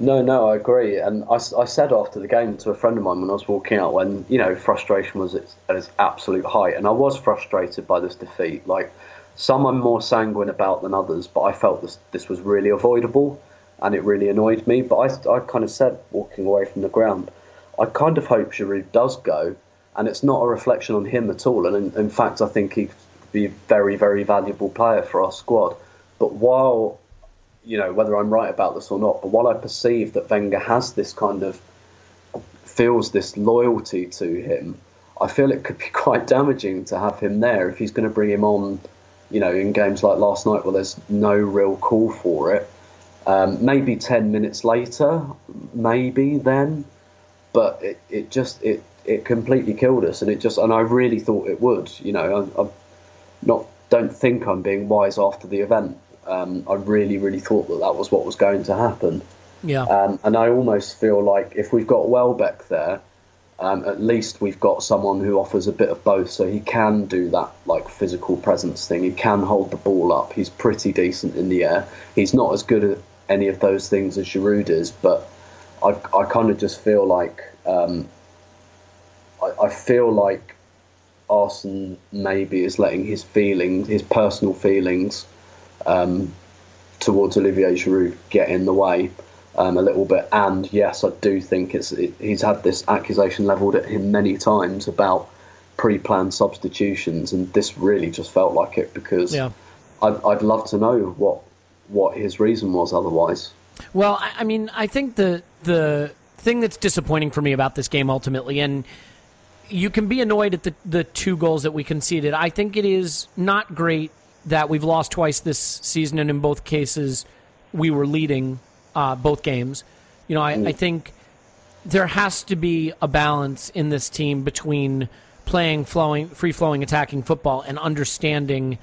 No, no, I agree. And I said after the game to a friend of mine when I was walking out, when, you know, frustration was at its, at its absolute height. And I was frustrated by this defeat. Like, some I'm more sanguine about than others, but I felt this, this was really avoidable. and it really annoyed me. But I, I kind of said walking away from the ground, I kind of hope Giroud does go, and it's not a reflection on him at all. And in, in fact, I think he'd be a very, very valuable player for our squad. But while, you know, whether I'm right about this or not, but while I perceive that Wenger has this kind of feels this loyalty to him, I feel it could be *laughs* quite damaging to have him there if he's going to bring him on, you know, in games like last night where there's no real call for it. Um, maybe 10 minutes later, maybe then, but it, it just it it completely killed us, and it just and I really thought it would. You know, I, I'm not don't think I'm being wise after the event. Um, I really really thought that that was what was going to happen. Yeah. Um, and I almost feel like if we've got Welbeck there, um, at least we've got someone who offers a bit of both. So he can do that like physical presence thing. He can hold the ball up. He's pretty decent in the air. He's not as good at any of those things as Giroud is, but I, I kind of just feel like um, I, I feel like Arsene maybe is letting his feelings, his personal feelings, um, towards Olivier Giroud get in the way um, a little bit. And yes, I do think it's it, he's had this accusation levelled at him many times about pre-planned substitutions, and this really just felt like it because Yeah. I'd, I'd love to know what what his reason was otherwise. Well, I, I mean, I think the the thing that's disappointing for me about this game ultimately, and you can be annoyed at the the two goals that we conceded. I think it is not great that we've lost twice this season, and in both cases, we were leading uh, both games. You know, I, I think there has to be a balance in this team between playing flowing, free flowing, attacking football and understanding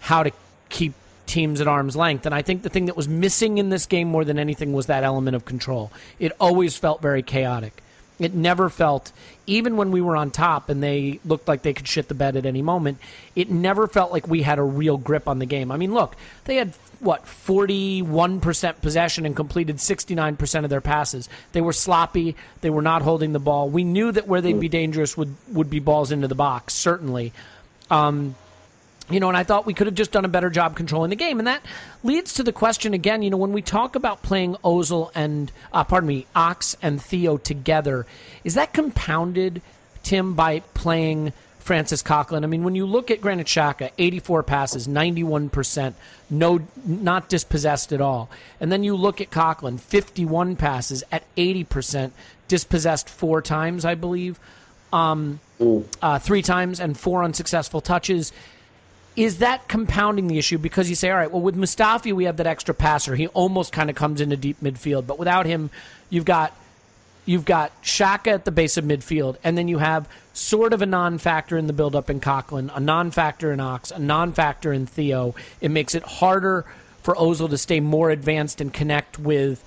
how to keep teams at arm's length. And I think the thing that was missing in this game more than anything was that element of control. It always felt very chaotic. It never felt, even when we were on top and they looked like they could shit the bed at any moment, it never felt like we had a real grip on the game. I mean, look, they had, what, 41% possession and completed 69% of their passes. They were sloppy. They were not holding the ball. We knew that where they'd be dangerous would, would be balls into the box, certainly. Um, you know, and I thought we could have just done a better job controlling the game. And that leads to the question again, you know, when we talk about playing Ozil and, uh, pardon me, Ox and Theo together, is that compounded, Tim, by playing Francis Coquelin? I mean, when you look at Granit Xhaka, 84 passes, 91%, no, not dispossessed at all. And then you look at Coquelin, 51 passes at 80%, dispossessed four times, I believe, um, uh, three times, and four unsuccessful touches is that compounding the issue because you say, all right, well, with Mustafi, we have that extra passer. He almost kind of comes into deep midfield, but without him, you've got you've got Xhaka at the base of midfield, and then you have sort of a non-factor in the build-up in Coquelin, a non-factor in Ox, a non-factor in Theo. It makes it harder for Ozil to stay more advanced and connect with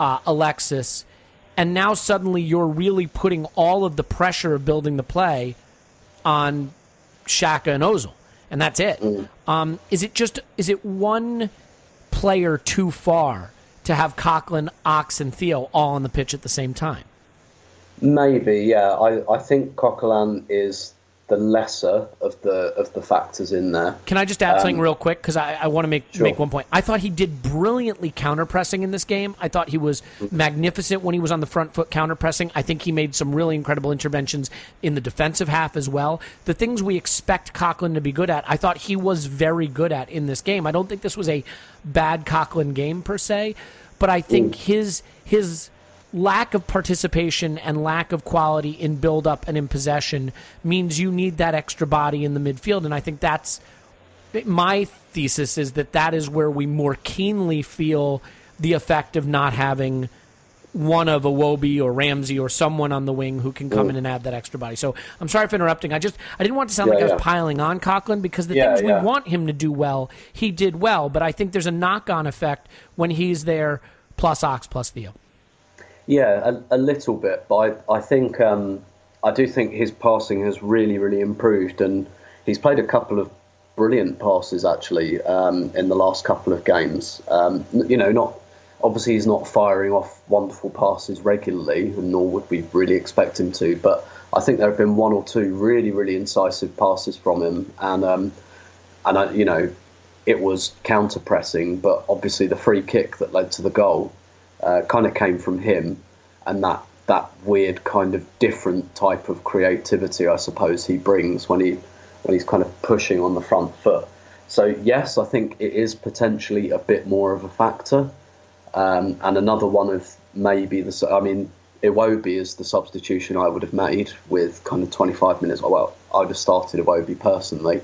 uh, Alexis. And now suddenly you're really putting all of the pressure of building the play on Xhaka and Ozil and that's it. Um, is it just is it one player too far to have Coquelin, Ox, and Theo all on the pitch at the same time? Maybe, yeah. I, I think Coquelin is the lesser of the of the factors in there. Can I just add something um, real quick because I, I want to make Sure. make one point. I thought he did brilliantly counter pressing in this game. I thought he was mm-hmm. magnificent when he was on the front foot counter pressing. I think he made some really incredible interventions in the defensive half as well. The things we expect Coquelin to be good at, I thought he was very good at in this game. I don't think this was a bad Coquelin game per se, but I think mm. his his lack of participation and lack of quality in build up and in possession means you need that extra body in the midfield and I think that's my thesis is that that is where we more keenly feel the effect of not having one of Iwobi or Ramsey or someone on the wing who can come in mm. and add that extra body. So I'm sorry for interrupting. I just I didn't want to sound Yeah, like I was piling on Coquelin because the Yeah, things yeah. we want him to do well, he did well. But I think there's a knock on effect when he's there plus Ox plus Theo. Yeah, a, a little bit, but I, I think um, I do think his passing has really, really improved, and he's played a couple of brilliant passes actually um, in the last couple of games. Um, you know, not obviously he's not firing off wonderful passes regularly, and nor would we really expect him to. But I think there have been one or two really, really incisive passes from him, and um, and I, you know, it was counter pressing, but obviously the free kick that led to the goal uh, kind of came from him, and that that weird kind of different type of creativity, I suppose he brings when he when he's kind of pushing on the front foot. So yes, I think it is potentially a bit more of a factor, um, and another one of maybe the. I mean, Iwobi is the substitution I would have made with kind of 25 minutes. Well, I would have started Iwobi personally,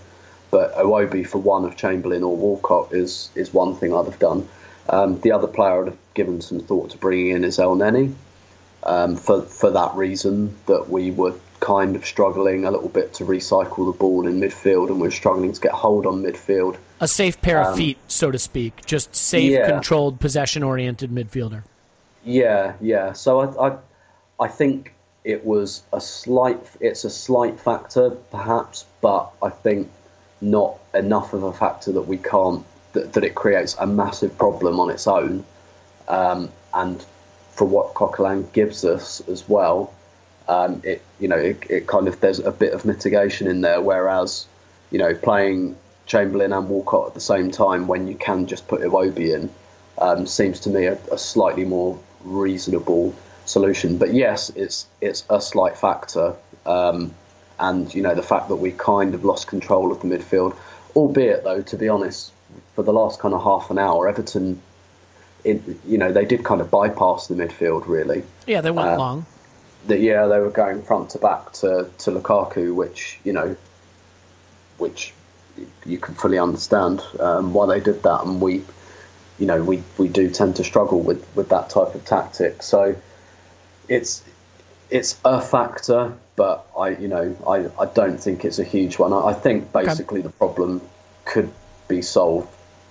but Iwobi for one of Chamberlain or Walcott is is one thing I'd have done. Um, the other player I would have given some thought to bringing in is Elneny, um, for for that reason that we were kind of struggling a little bit to recycle the ball in midfield, and we are struggling to get hold on midfield. A safe pair of um, feet, so to speak, just safe, yeah. controlled, possession-oriented midfielder. Yeah, yeah. So I, I I think it was a slight. It's a slight factor, perhaps, but I think not enough of a factor that we can't that, that it creates a massive problem on its own. Um, and for what Coquelin gives us as well, um, it you know it, it, kind of there's a bit of mitigation in there. Whereas you know playing Chamberlain and Walcott at the same time when you can just put Iwobi in um, seems to me a, a slightly more reasonable solution. But yes, it's it's a slight factor, um, and you know the fact that we kind of lost control of the midfield, albeit though to be honest, for the last kind of half an hour, Everton, it, you know they did kind of bypass the midfield really. Yeah, they went uh, long. That yeah, they were going front to back to to Lukaku, which you know, which you can fully understand um, why they did that, and we you know we, we do tend to struggle with, with that type of tactic. So it's it's a factor, but I you know I, I don't think it's a huge one. I, I think basically okay. the problem could be solved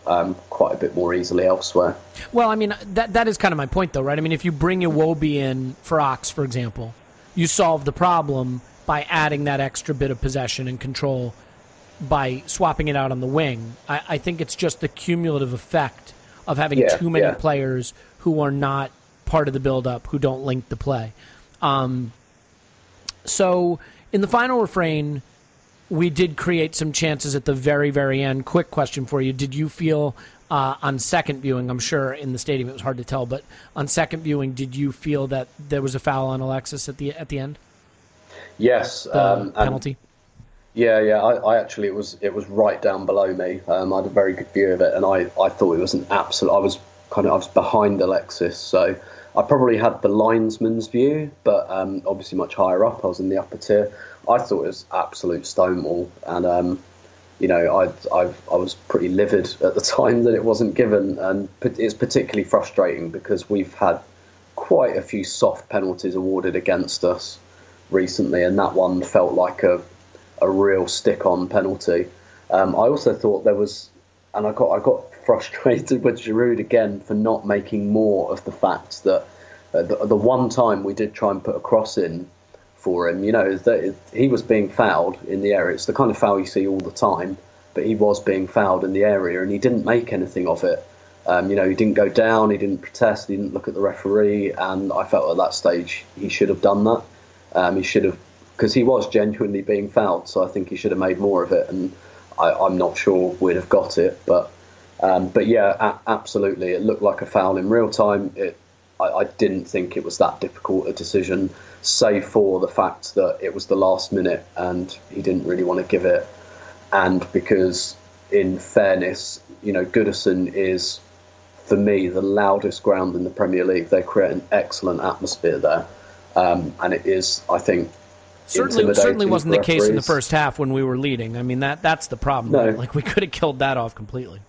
um, quite a bit more easily elsewhere. Well, I mean that that is kind of my point, though, right? I mean, if you bring Iwobi in for Ox, for example, you solve the problem by adding that extra bit of possession and control by swapping it out on the wing. I, I think it's just the cumulative effect of having yeah, too many yeah. players who are not part of the build-up who don't link the play. Um, so in the final refrain, we did create some chances at the very, very end. Quick question for you: Did you feel uh, on second viewing? I'm sure in the stadium it was hard to tell, but on second viewing, did you feel that there was a foul on Alexis at the at the end? Yes, um, penalty. Yeah, yeah. I, I, actually it was it was right down below me. Um, I had a very good view of it, and I, I thought it was an absolute. I was kind of I was behind Alexis, so I probably had the linesman's view, but um, obviously much higher up. I was in the upper tier. I thought it was absolute stonewall, and um, you know, I, I, I was pretty livid at the *laughs* time that it wasn't given, and it's particularly frustrating because we've had quite a few soft penalties awarded against us recently, and that one felt like a a real stick-on penalty. Um, I also thought there was, and I got I got *laughs* frustrated with Giroud again for not making more of the fact that uh, the, the, one time we did try and put a cross in for him, you know, that he was being fouled in the area. It's the kind of foul you see all the time, but he was being fouled in the area and he didn't make anything of it. Um, you know, he didn't go down, he didn't protest, he didn't look at the referee, and I felt at that stage he should have done that. Um, he should have, because he was genuinely being fouled, so I think he should have made more of it, and I, I'm not sure we'd have got it, but um, but yeah, a- absolutely, it looked like a foul in real time. It, I, I, didn't think it was that difficult a decision, save for the fact that it was the last minute and he didn't really want to give it, and because, in fairness, you know, Goodison is, for me, the loudest ground in the Premier League. They create an excellent atmosphere there, um, and it is, I think, certainly certainly wasn't the case in the first half when we were leading. I mean that that's the problem. No. Right? Like we could have killed that off completely.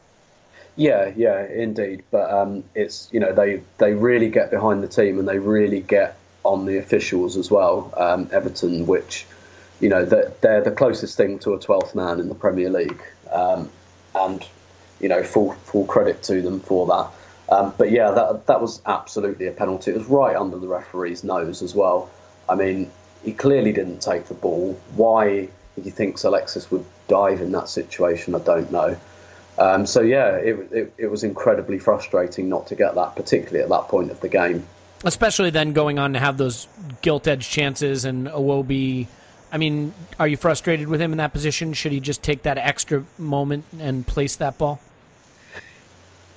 Yeah, yeah, indeed. But um, it's you know they they really get behind the team and they really get on the officials as well. Um, Everton, which you know they're, they're, the closest thing to a 12th man in the Premier League, um, and you know full full credit to them for that. Um, but yeah, that that was absolutely a penalty. It was right under the referee's nose as well. I mean, he clearly didn't take the ball. Why he thinks Alexis would dive in that situation, I don't know. Um, so yeah, it, it, it was incredibly frustrating not to get that, particularly at that point of the game. Especially then going on to have those gilt edge chances and Iwobi. I mean, are you frustrated with him in that position? Should he just take that extra moment and place that ball?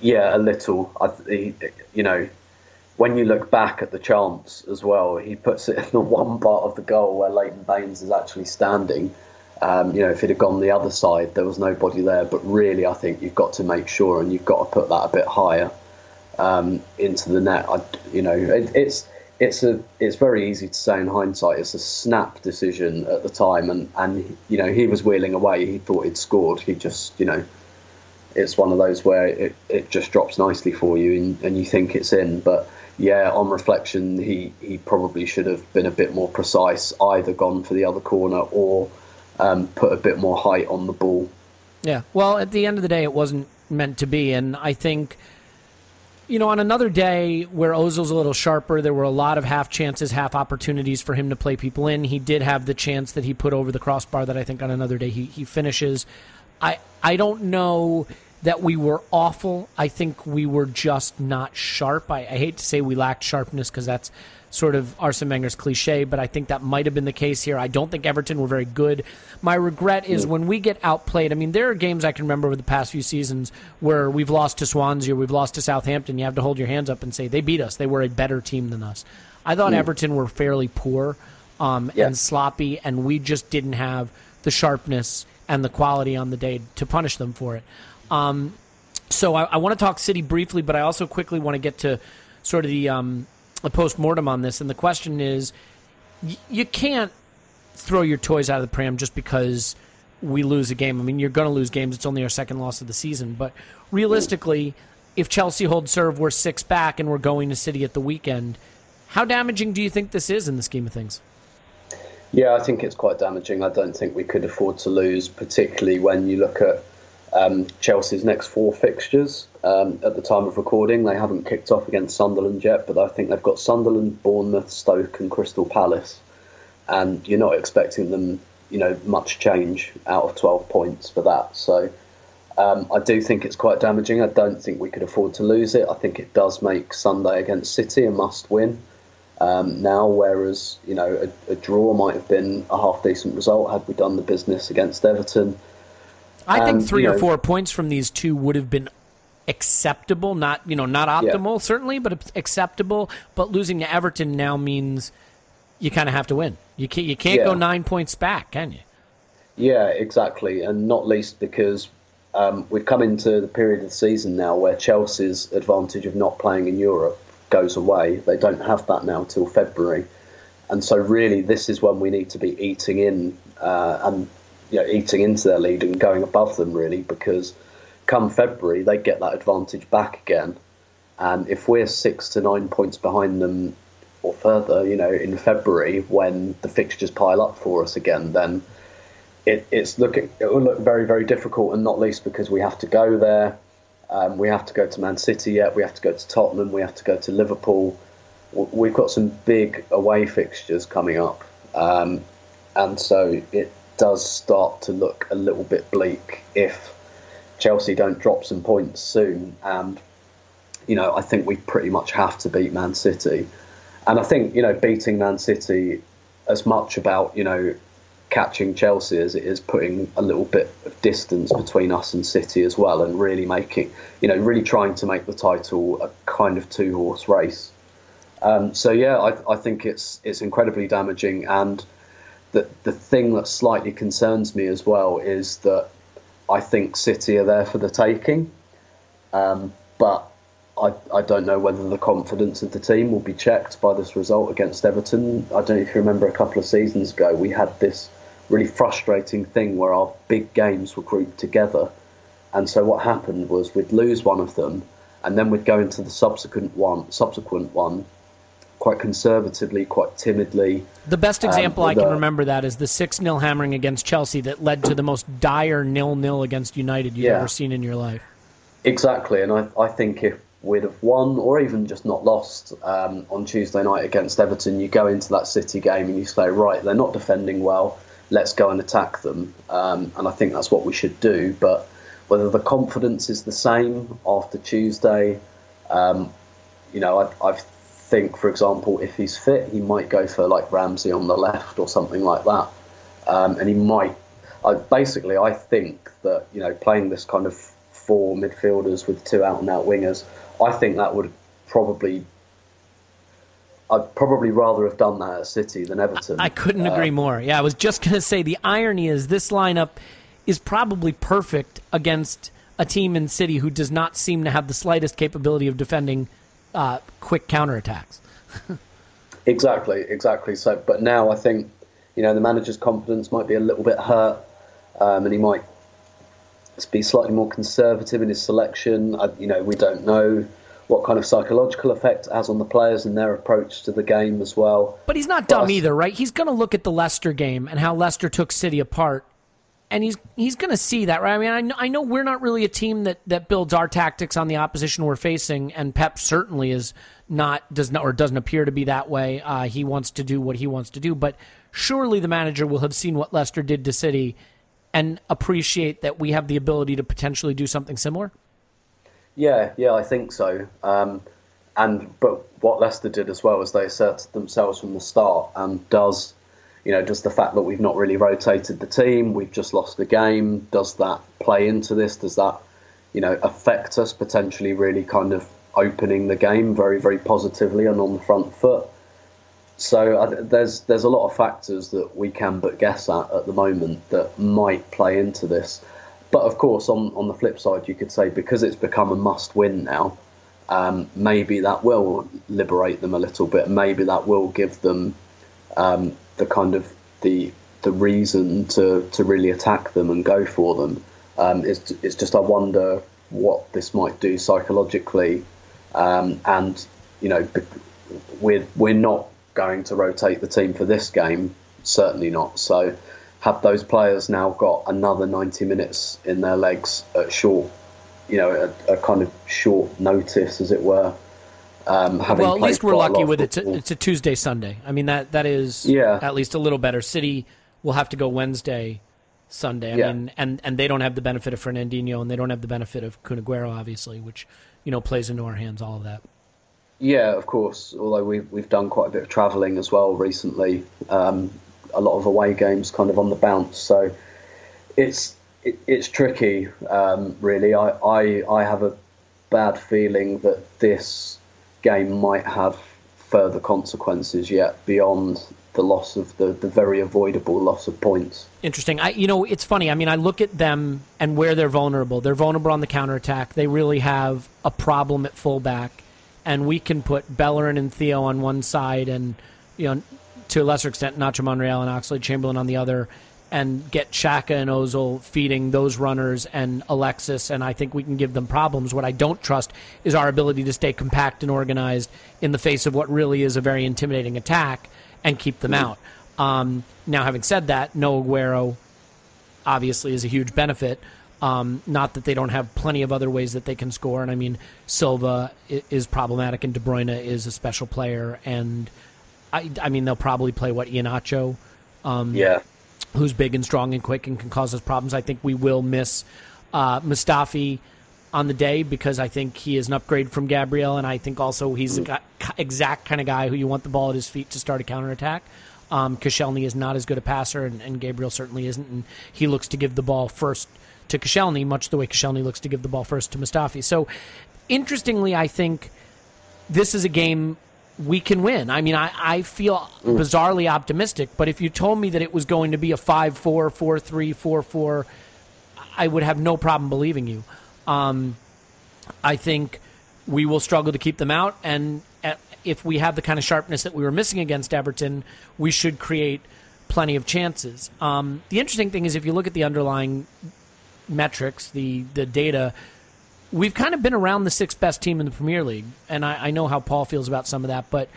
Yeah, a little. I, he, you know, when you look back at the chance as well, he puts it in the *laughs* one part of the goal where Leighton Baines is actually standing. Um, you know, if it had gone the other side, there was nobody there. But really, I think you've got to make sure, and you've got to put that a bit higher um, into the net. I, you know, it, it's it's a it's very easy to say in hindsight. It's a snap decision at the time, and and you know he was wheeling away. He thought he'd scored. He just you know, it's one of those where it, it just drops nicely for you, and, and you think it's in, but yeah, on reflection, he, he probably should have been a bit more precise, either gone for the other corner or um, put a bit more height on the ball. Yeah. Well, at the end of the day, it wasn't meant to be. And I think, you know, on another day where Ozil's a little sharper, there were a lot of half chances, half opportunities for him to play people in. He did have the chance that he put over the crossbar that I think on another day he, he finishes. I, I don't know that we were awful. I think we were just not sharp. I, I hate to say we lacked sharpness because that's sort of Arsene Wenger's cliche, but I think that might have been the case here. I don't think Everton were very good. My regret is when we get outplayed. I mean, there are games I can remember over the past few seasons where we've lost to Swansea we've lost to Southampton. You have to hold your hands up and say they beat us. They were a better team than us. I thought Everton were fairly poor um, Yeah. and sloppy, and we just didn't have the sharpness and the quality on the day to punish them for it. Um, so I, I want to talk City briefly, but I also quickly want to get to sort of the um, the post mortem on this. And the question is, y- you can't throw your toys out of the pram just because we lose a game. I mean, you're going to lose games. It's only our second loss of the season, but realistically, if Chelsea hold serve, we're six back, and we're going to City at the weekend. How damaging do you think this is in the scheme of things? Yeah, I think it's quite damaging. I don't think we could afford to lose, particularly when you look at um, Chelsea's next four fixtures. Um, at the time of recording, they haven't kicked off against Sunderland yet, but I think they've got Sunderland, Bournemouth, Stoke, and Crystal Palace, and you're not expecting them, you know, much change out of 12 points for that. So. Um, I do think it's quite damaging. I don't think we could afford to lose it. I think it does make Sunday against City a must win um, now, whereas you know a, a draw might have been a half decent result had we done the business against Everton. I Um, think three or know- four points from these two would have been acceptable. Not you know not optimal certainly, but acceptable. But losing to Everton now means you kind of have to win. You can't you can't go nine points back, can you? Yeah, exactly, and not least because um, we've come into the period of the season now where Chelsea's advantage of not playing in Europe goes away. They don't have that now till February, and so really this is when we need to be eating in uh, and you know eating into their lead and going above them really because come February they get that advantage back again, and if we're six to nine points behind them or further, you know, in February when the fixtures pile up for us again, then it, it's looking it will look very very difficult, and not least because we have to go there. Um, we have to go to Man City yet. We have to go to Tottenham. We have to go to Liverpool. We've got some big away fixtures coming up, um, and so it does start to look a little bit bleak if Chelsea don't drop some points soon. And you know, I think we pretty much have to beat Man City. And I think you know, beating Man City as much about you know catching Chelsea as it is putting a little bit of distance between us and City as well, and really making, you know, really trying to make the title a kind of two horse race. Um, so yeah, I, I think it's it's incredibly damaging, and the the thing that slightly concerns me as well is that I think City are there for the taking, um, but I, I don't know whether the confidence of the team will be checked by this result against Everton. I don't know if you remember a couple of seasons ago, we had this really frustrating thing where our big games were grouped together. And so what happened was we'd lose one of them, and then we'd go into the subsequent one, subsequent one, quite conservatively, quite timidly. The best example I can remember that is the six 0 hammering against Chelsea that led to the most dire nil nil against United you've Yeah. ever seen in your life. Exactly, and I, I think if we'd have won or even just not lost um, on Tuesday night against Everton, you go into that City game and you say, right, they're not defending well, let's go and attack them. Um, and I think that's what we should do. But whether the confidence is the same after Tuesday, um, you know, I, I think, for example, if he's fit, he might go for like Ramsey on the left or something like that. Um, and he might, I, basically, I think that, you know, playing this kind of four midfielders with two out and out wingers. I think that would probably. I'd probably rather have done that at City than Everton. I couldn't agree Um, more. Yeah, I was just going to say the irony is this lineup is probably perfect against a team in City who does not seem to have the slightest capability of defending uh, quick counterattacks. *laughs* Exactly, exactly. So, but now I think you know the manager's confidence might be a little bit hurt, um, and he might be slightly more conservative in his selection. I, you know, we don't know what kind of psychological effect it has on the players and their approach to the game as well. But he's not dumb Plus- either, right? He's going to look at the Leicester game and how Leicester took City apart, and he's he's going to see that, right? I mean, I know, I know we're not really a team that that builds our tactics on the opposition we're facing, and Pep certainly is not does not or doesn't appear to be that way. Uh, he wants to do what he wants to do, but surely the manager will have seen what Leicester did to City and appreciate that we have the ability to potentially do something similar. Yeah, yeah, I think so. Um, and but what Leicester did as well is they asserted themselves from the start. And does you know does the fact that we've not really rotated the team, we've just lost the game, does that play into this? Does that you know affect us potentially? Really kind of opening the game very very positively and on the front foot. So there's there's a lot of factors that we can but guess at at the moment that might play into this. But of course, on on the flip side, you could say because it's become a must win now, um, maybe that will liberate them a little bit. Maybe that will give them um, the kind of the the reason to, to really attack them and go for them. Um, it's it's just I wonder what this might do psychologically, um, and you know we're we're not going to rotate the team for this game, certainly not. So have those players now got another 90 minutes in their legs at short, you know, a, a kind of short notice, as it were. Um, having well, at least we're quite a lot lucky with it. It's a Tuesday Sunday. I mean that that is Yeah. at least a little better. City will have to go Wednesday, Sunday. I Yeah. mean, and and they don't have the benefit of Fernandinho, and they don't have the benefit of Kun Aguero, obviously, which you know plays into our hands. All of that. Yeah, of course. Although we've we've done quite a bit of travelling as well recently, um, a lot of away games kind of on the bounce. So it's it, it's tricky, um, really. I, I I have a bad feeling that this game might have further consequences yet beyond the loss of the, the very avoidable loss of points. Interesting. I, you know, it's funny. I mean, I look at them and where they're vulnerable. They're vulnerable on the counterattack. They really have a problem at fullback, and we can put Bellerin and Theo on one side, and you know, to a lesser extent, Nacho Monreal and Oxlade Chamberlain on the other, and get Xhaka and Ozil feeding those runners and Alexis, and I think we can give them problems. What I don't trust is our ability to stay compact and organized in the face of what really is a very intimidating attack and keep them out. Um, now, having said that, no Aguero obviously is a huge benefit. Um, not that they don't have plenty of other ways that they can score, and I mean Silva is problematic, and De Bruyne is a special player, and I, I mean they'll probably play what Iheanacho, um, Yeah. Who's big and strong and quick and can cause us problems. I think we will miss uh, Mustafi on the day because I think he is an upgrade from Gabriel, and I think also he's the exact kind of guy who you want the ball at his feet to start a counterattack. Um, Koscielny is not as good a passer, and, and Gabriel certainly isn't, and he looks to give the ball first to Koscielny, much the way Koscielny looks to give the ball first to Mustafi. So, interestingly, I think this is a game we can win. I mean, I, I feel bizarrely optimistic, but if you told me that it was going to be a 5 4, 4 3, 4 4, I would have no problem believing you. Um, I think we will struggle to keep them out, and uh, if we have the kind of sharpness that we were missing against Everton, we should create plenty of chances. Um, the interesting thing is if you look at the underlying metrics, the the data, we've kind of been around the sixth best team in the Premier League, and I, I know how Paul feels about some of that, but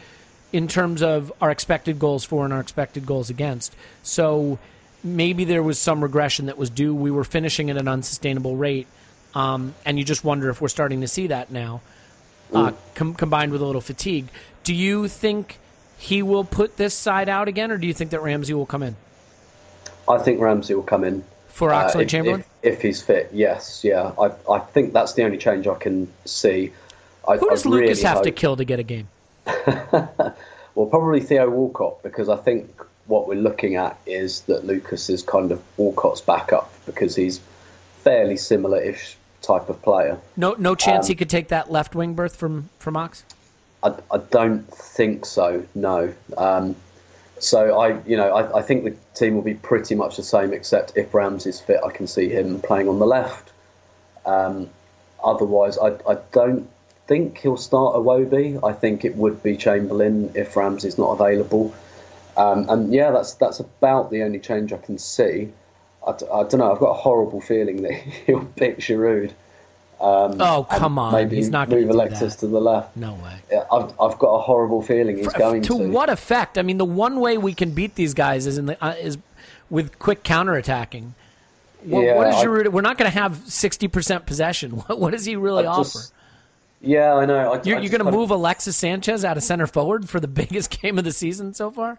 in terms of our expected goals for and our expected goals against, so maybe there was some regression that was due. We were finishing at an unsustainable rate, um, and you just wonder if we're starting to see that now, uh, com- combined with a little fatigue. Do you think he will put this side out again, or do you think that Ramsey will come in I think Ramsey will come in for Uh, Oxlade if- Chamberlain? If, if he's fit, yes, yeah. I, I think that's the only change I can see. I, Who does I Lucas really have to kill to get a game? *laughs* Well, probably Theo Walcott because I think what we're looking at is that Lucas is kind of Walcott's backup because he's fairly similar-ish type of player. No, no chance he could take that left wing berth from from Ox. I, I don't think so. No. Um, so I, you know, I, I think the team will be pretty much the same, except if Ramsey's fit, I can see him playing on the left. Um, otherwise, I, I don't think he'll start Iwobi. I think it would be Chamberlain if Ramsey's not available. Um, and yeah, that's that's about the only change I can see. I don't know. I've got a horrible feeling that *laughs* he'll pick Giroud. Um, Oh come on, Maybe he's not going move Alexis that. to the left. No way. Yeah, I've, I've got a horrible feeling he's going to to. what effect? I mean, the one way we can beat these guys is in the uh, is with quick counterattacking. What, Yeah, what is I- Giroud? We're not going to have sixty percent possession. *laughs* What, what does he really I offer? just- Yeah, I know. I, You're, you're going to move Alexis Sanchez out of center forward for the *laughs* biggest game of the season so far?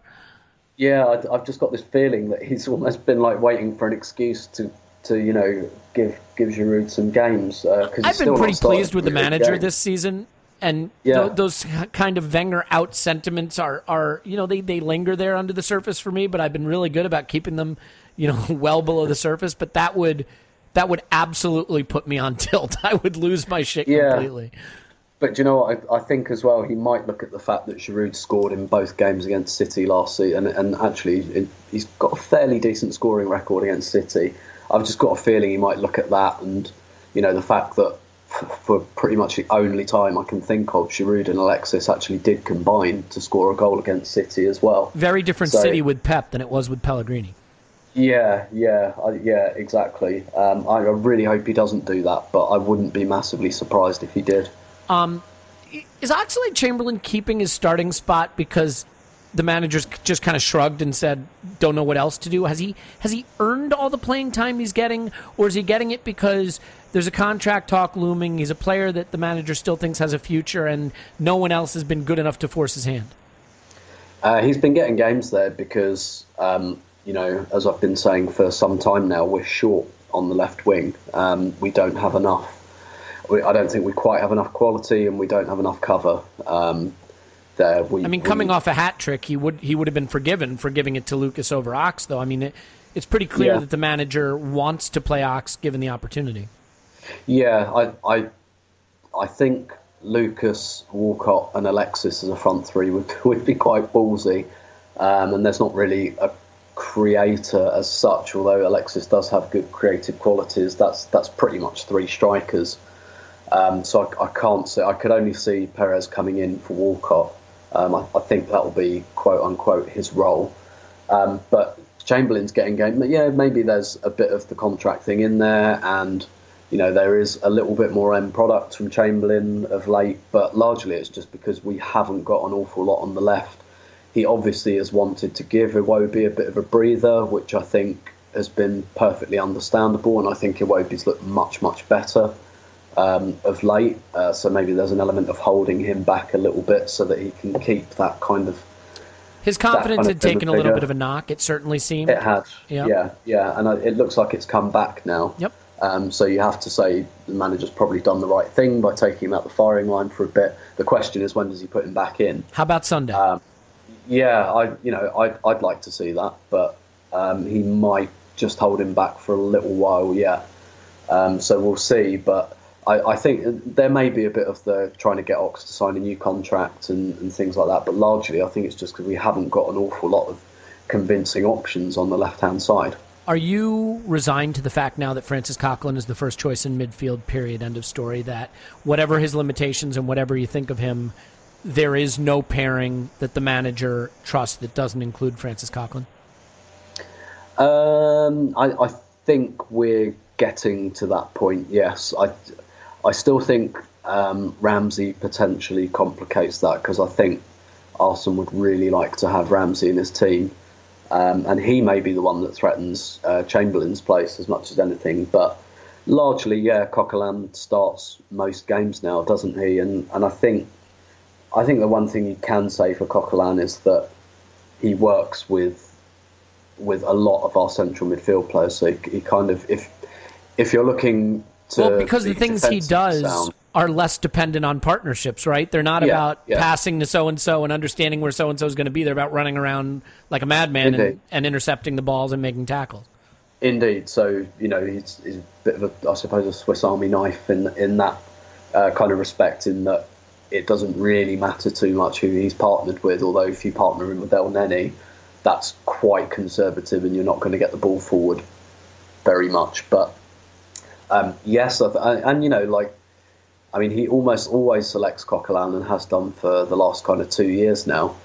Yeah, I, I've just got this feeling that he's almost been like waiting for an excuse to, to you know, give give Giroud some games. Uh, I've been pretty pleased with the manager this season, and Yeah. tho- those kind of Wenger out sentiments are, are you know they, they linger there under the surface for me. But I've been really good about keeping them, you know, *laughs* well below the surface. But that would that would absolutely put me on *laughs* tilt. I would lose my shit Yeah. completely. But you know what? I, I think as well he might look at the fact that Giroud scored in both games against City last season, and, and actually it, he's got a fairly decent scoring record against City. I've just got a feeling he might look at that, and you know the fact that f- *laughs* for pretty much the only time I can think of, Giroud and Alexis actually did combine to score a goal against City as well. Very different So- city with Pep than it was with Pellegrini. Yeah, yeah, I, yeah, exactly. Um, I, I really hope he doesn't do that, but I wouldn't be massively surprised if he did. Is Oxlade Chamberlain keeping his starting spot because the managers just kind of shrugged and said, "Don't know what else to do"? Has he has he earned all the playing time he's getting, or is he getting it because there's a contract talk looming? He's a player that the manager still thinks has a future, and no one else has been good enough to force his hand. Uh, he's been getting games there because, um, you know, as I've been saying for some time now, we're short on the left wing. Um, we don't have enough. We, I don't think we quite have enough quality, and we don't have enough cover. Um, there, we, I mean, we- coming off a hat trick, he would he would have been forgiven for giving it to Lucas over Ox, though. I mean, it, it's pretty clear Yeah. that the manager wants to play Ox given the opportunity. Yeah, I, I, I think Lucas, Walcott, and Alexis as a front three would *laughs* would be quite ballsy, um, and there's not really a creator as such. Although Alexis does have good creative qualities, that's that's pretty much three strikers. Um, so I, I can't say I could only see Perez coming in for Walcott. Um, I, I think that will be quote unquote his role. Um, but Chamberlain's getting game. Yeah, maybe there's a bit of the contract thing in there, and you know there is a little bit more end product from Chamberlain of late. But largely, it's just because we haven't got an awful lot on the left. He obviously has wanted to give Iwobi a bit of a breather, which I think has been perfectly understandable, and I think Iwobi's looked much much better um, of late. Uh, so maybe there's an element of holding him back a little bit so that he can keep that kind of His confidence kind had of taken a little bit of a knock. It certainly seemed. It had, Yeah. yeah, yeah, and I- it looks like it's come back now. Yep. Um, so you have to say the manager's probably done the right thing by taking him out the firing line for a bit. The question is when does he put him back in? How about Sunday? Um, Yeah, I you know I'd, I'd like to see that, but um, he might just hold him back for a little while yet. Um, so we'll see, but. I, I think there may be a bit of the trying to get Ox to sign a new contract and, and things like that, but largely I think it's just because we haven't got an awful lot of convincing options on the left hand side. Are you resigned to the fact now that Francis Coquelin is the first choice in midfield? Period. End of story. That whatever his limitations and whatever you think of him, there is no pairing that the manager trusts that doesn't include Francis Coquelin. Um, I, I think we're getting to that point. Yes, I, I still think um, Ramsey potentially complicates that because I think Arsene would really like to have Ramsey in his team, um, and he may be the one that threatens uh, Chamberlain's place as much as anything. But largely, yeah, Coquelin starts most games now, doesn't he? And and I think, I think the one thing you can say for Coquelin is that he works with with a lot of our central midfield players. So he, he kind of if if you're looking well, because the be things he does sound- are less dependent on partnerships, right? They're not Yeah, about yeah. passing to so and so and understanding where so and so is going to be. They're about running around like a madman and, and intercepting the balls and making tackles. Indeed. So you know, he's, he's a bit of a, I suppose, a Swiss Army knife in in that uh, kind of respect. In that it doesn't really matter too much who he's partnered with. Although if you partner him with Elneny, that's quite conservative, and you're not going to get the ball forward very much. But um, yes, and, and you know, like I mean, he almost always selects Coquelin and has done for the last kind of two years now.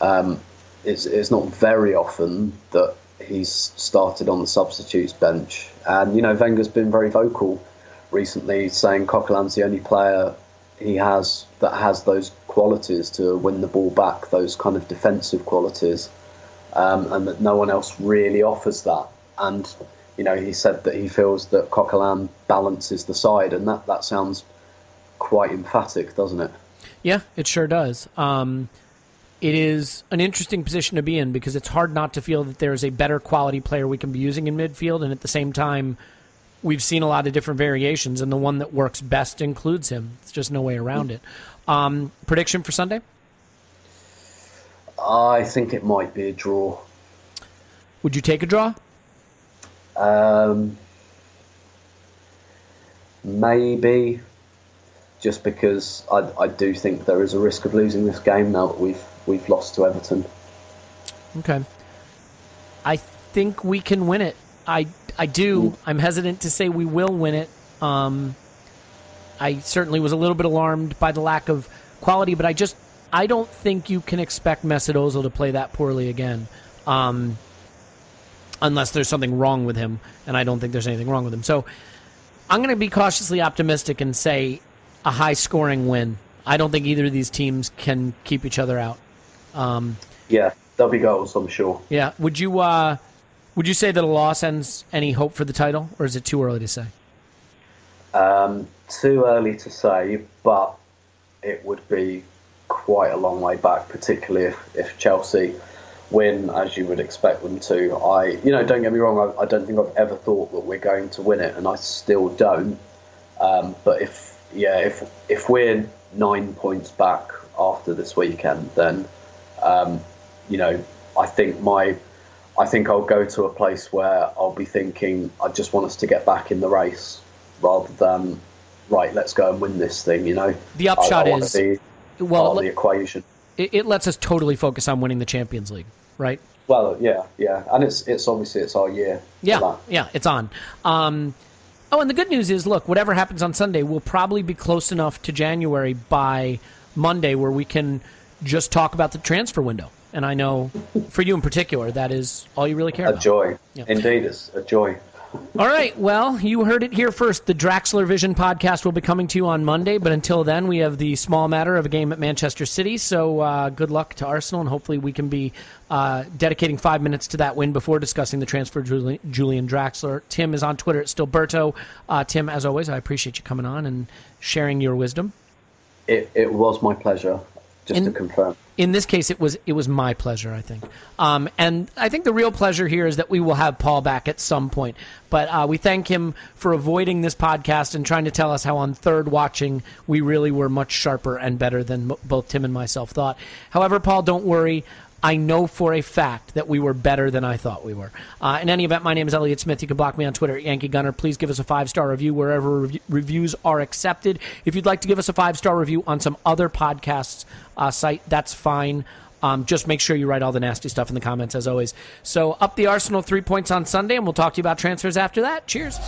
Um, it's, it's not very often that he's started on the substitutes bench. And, you know, Wenger's been very vocal recently saying Coquelin's the only player he has that has those qualities to win the ball back, those kind of defensive qualities, um, and that no one else really offers that. And, you know, he said that he feels that Coquelin balances the side, and that, that sounds quite emphatic, doesn't it? Yeah, it sure does. Um, it is an interesting position to be in because it's hard not to feel that there is a better quality player we can be using in midfield, and at the same time, we've seen a lot of different variations, and the one that works best includes him. It's just no way around it. Um, prediction for Sunday? I think it might be a draw. Would you take a draw? Um, maybe, just because I, I do think there is a risk of losing this game now that we've we've lost to Everton. Okay. I think we can win it. I I do. I'm hesitant to say we will win it. Um, I certainly was a little bit alarmed by the lack of quality, but I just I don't think you can expect Mesut Ozil to play that poorly again, um, unless there's something wrong with him, and I don't think there's anything wrong with him. So I'm going to be cautiously optimistic and say a high scoring win. I don't think either of these teams can keep each other out. Um, Yeah, there'll be goals, I'm sure. yeah. Would you uh, would you say that a loss ends any hope for the title, or is it too early to say? Um, too early to say, but it would be quite a long way back, particularly if, if Chelsea win as you would expect them to. I, you know, don't get me wrong. I, I don't think I've ever thought that we're going to win it, and I still don't. Um, but if, yeah, if if we're nine points back after this weekend, then, um, you know, I think my, I think I'll go to a place where I'll be thinking I just want us to get back in the race rather than right, let's go and win this thing. You know, The upshot I, I is- Well, the equation. It, it lets us totally focus on winning the Champions League, right? Well, yeah, yeah, and it's it's obviously it's our year. Yeah, yeah, it's on. Um, oh, and the good news is, look, whatever happens on Sunday, we'll probably be close enough to January by Monday where we can just talk about the transfer window. And I know, for you in particular, that is all you really care a about. joy. Yeah. Indeed, it's a joy. All right. Well, you heard it here first. The Draxler Vision podcast will be coming to you on Monday, but until then, we have the small matter of a game at Manchester City. So uh, good luck to Arsenal, and hopefully we can be uh, dedicating five minutes to that win before discussing the transfer Juli- Julian Draxler. Tim is on Twitter at Stillberto. Uh, Tim, as always, I appreciate you coming on and sharing your wisdom. It it was my pleasure. Just to confirm. in this case, it was it was my pleasure. I think, um, and I think the real pleasure here is that we will have Paul back at some point. But uh, we thank him for avoiding this podcast and trying to tell us how on third watching we really were much sharper and better than m- both Tim and myself thought. However, Paul, don't worry. I know for a fact that we were better than I thought we were. Uh, in any event, my name is Elliot Smith. You can block me on Twitter at Yankee Gunner. Please give us a five star review wherever rev- reviews are accepted. If you'd like to give us a five star review on some other podcasts uh, site, that's fine. Um, just make sure you write all the nasty stuff in the comments, as always. So, up the Arsenal three points on Sunday, and we'll talk to you about transfers after that. Cheers.